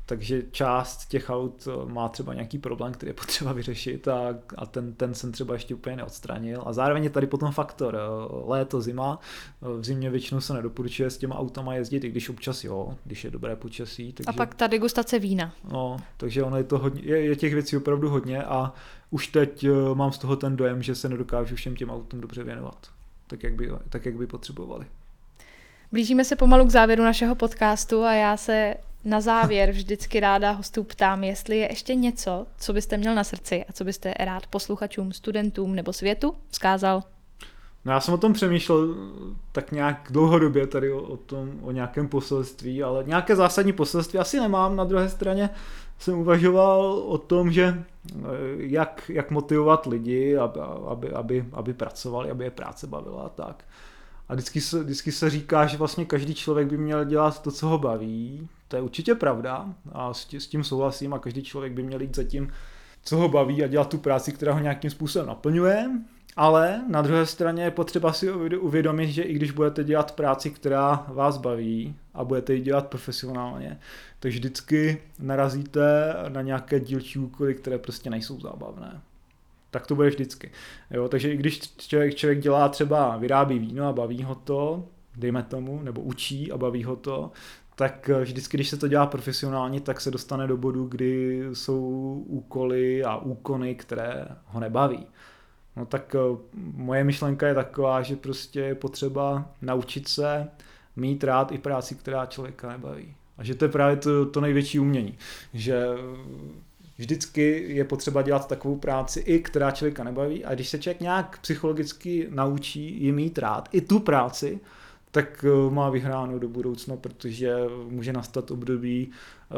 takže část těch aut eh, má třeba nějaký problém, který je potřeba vyřešit a, a ten, ten jsem třeba ještě úplně neodstranil. A zároveň je tady potom faktor eh, léto, zima. Eh, v zimě většinou se nedoporučuje s těma autama jezdit, i když občas jo, když je dobré počasí. Takže, a pak ta degustace vína. No, takže ono je to hodně, je, je těch věcí opravdu hodně a už teď mám z toho ten dojem, že se nedokážu všem těm autům dobře věnovat, tak jak by, tak jak by potřebovali. Blížíme se pomalu k závěru našeho podcastu a já se na závěr vždycky ráda hostů ptám, jestli je ještě něco, co byste měl na srdci a co byste rád posluchačům, studentům nebo světu vzkázal. No já jsem o tom přemýšlel tak nějak dlouhodobě tady o, o tom, o nějakém poselství, ale nějaké zásadní poselství asi nemám. Na druhé straně jsem uvažoval o tom, že eh, jak, jak motivovat lidi, aby, aby, aby, aby pracovali, aby je práce bavila a tak. A vždycky se, vždycky se říká, že vlastně každý člověk by měl dělat to, co ho baví. To je určitě pravda a s tím souhlasím a každý člověk by měl jít za tím, co ho baví a dělat tu práci, která ho nějakým způsobem naplňuje. Ale na druhé straně je potřeba si uvědomit, že i když budete dělat práci, která vás baví a budete ji dělat profesionálně, tak vždycky narazíte na nějaké dílčí úkoly, které prostě nejsou zábavné. Tak to bude vždycky. Jo, takže i když člověk, člověk dělá třeba, vyrábí víno a baví ho to, dejme tomu, nebo učí a baví ho to, tak vždycky, když se to dělá profesionálně, tak se dostane do bodu, kdy jsou úkoly a úkony, které ho nebaví. No tak eh, moje myšlenka je taková, že prostě je potřeba naučit se mít rád i práci, která člověka nebaví. A že to je právě to, to největší umění. Že vždycky je potřeba dělat takovou práci, i která člověka nebaví. A když se člověk nějak psychologicky naučí ji mít rád, i tu práci, tak eh, má vyhráno do budoucna, protože může nastat období, eh,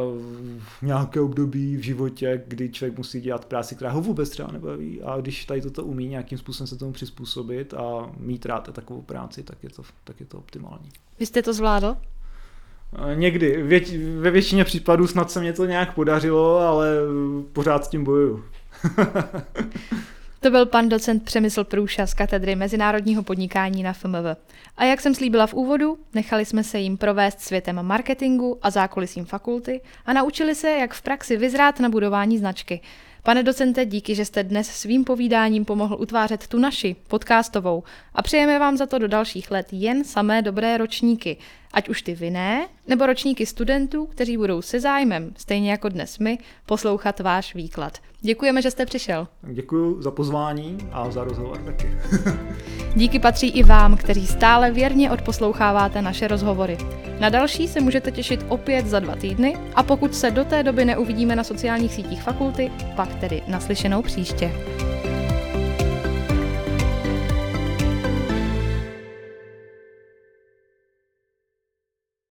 nějaké období v životě, kdy člověk musí dělat práci, která ho vůbec třeba nebaví a když tady toto umí nějakým způsobem se tomu přizpůsobit a mít rád takovou práci, tak je to, tak je to optimální. Vy jste to zvládl? Eh, někdy. Věť, ve většině případů snad se mě to nějak podařilo, ale pořád s tím bojuju. To byl pan docent Přemysl Průša z katedry mezinárodního podnikání na FMV. A jak jsem slíbila v úvodu, nechali jsme se jim provést světem marketingu a zákulisím fakulty a naučili se, jak v praxi vyzrát na budování značky. Pane docente, díky, že jste dnes svým povídáním pomohl utvářet tu naši, podcastovou, a přejeme vám za to do dalších let jen samé dobré ročníky, ať už ty vinné, nebo ročníky studentů, kteří budou se zájmem, stejně jako dnes my, poslouchat váš výklad. Děkujeme, že jste přišel. Děkuji za pozvání a za rozhovor taky. Díky patří i vám, kteří stále věrně odposloucháváte naše rozhovory. Na další se můžete těšit opět za dva týdny a pokud se do té doby neuvidíme na sociálních sítích fakulty, pak tedy naslyšenou příště.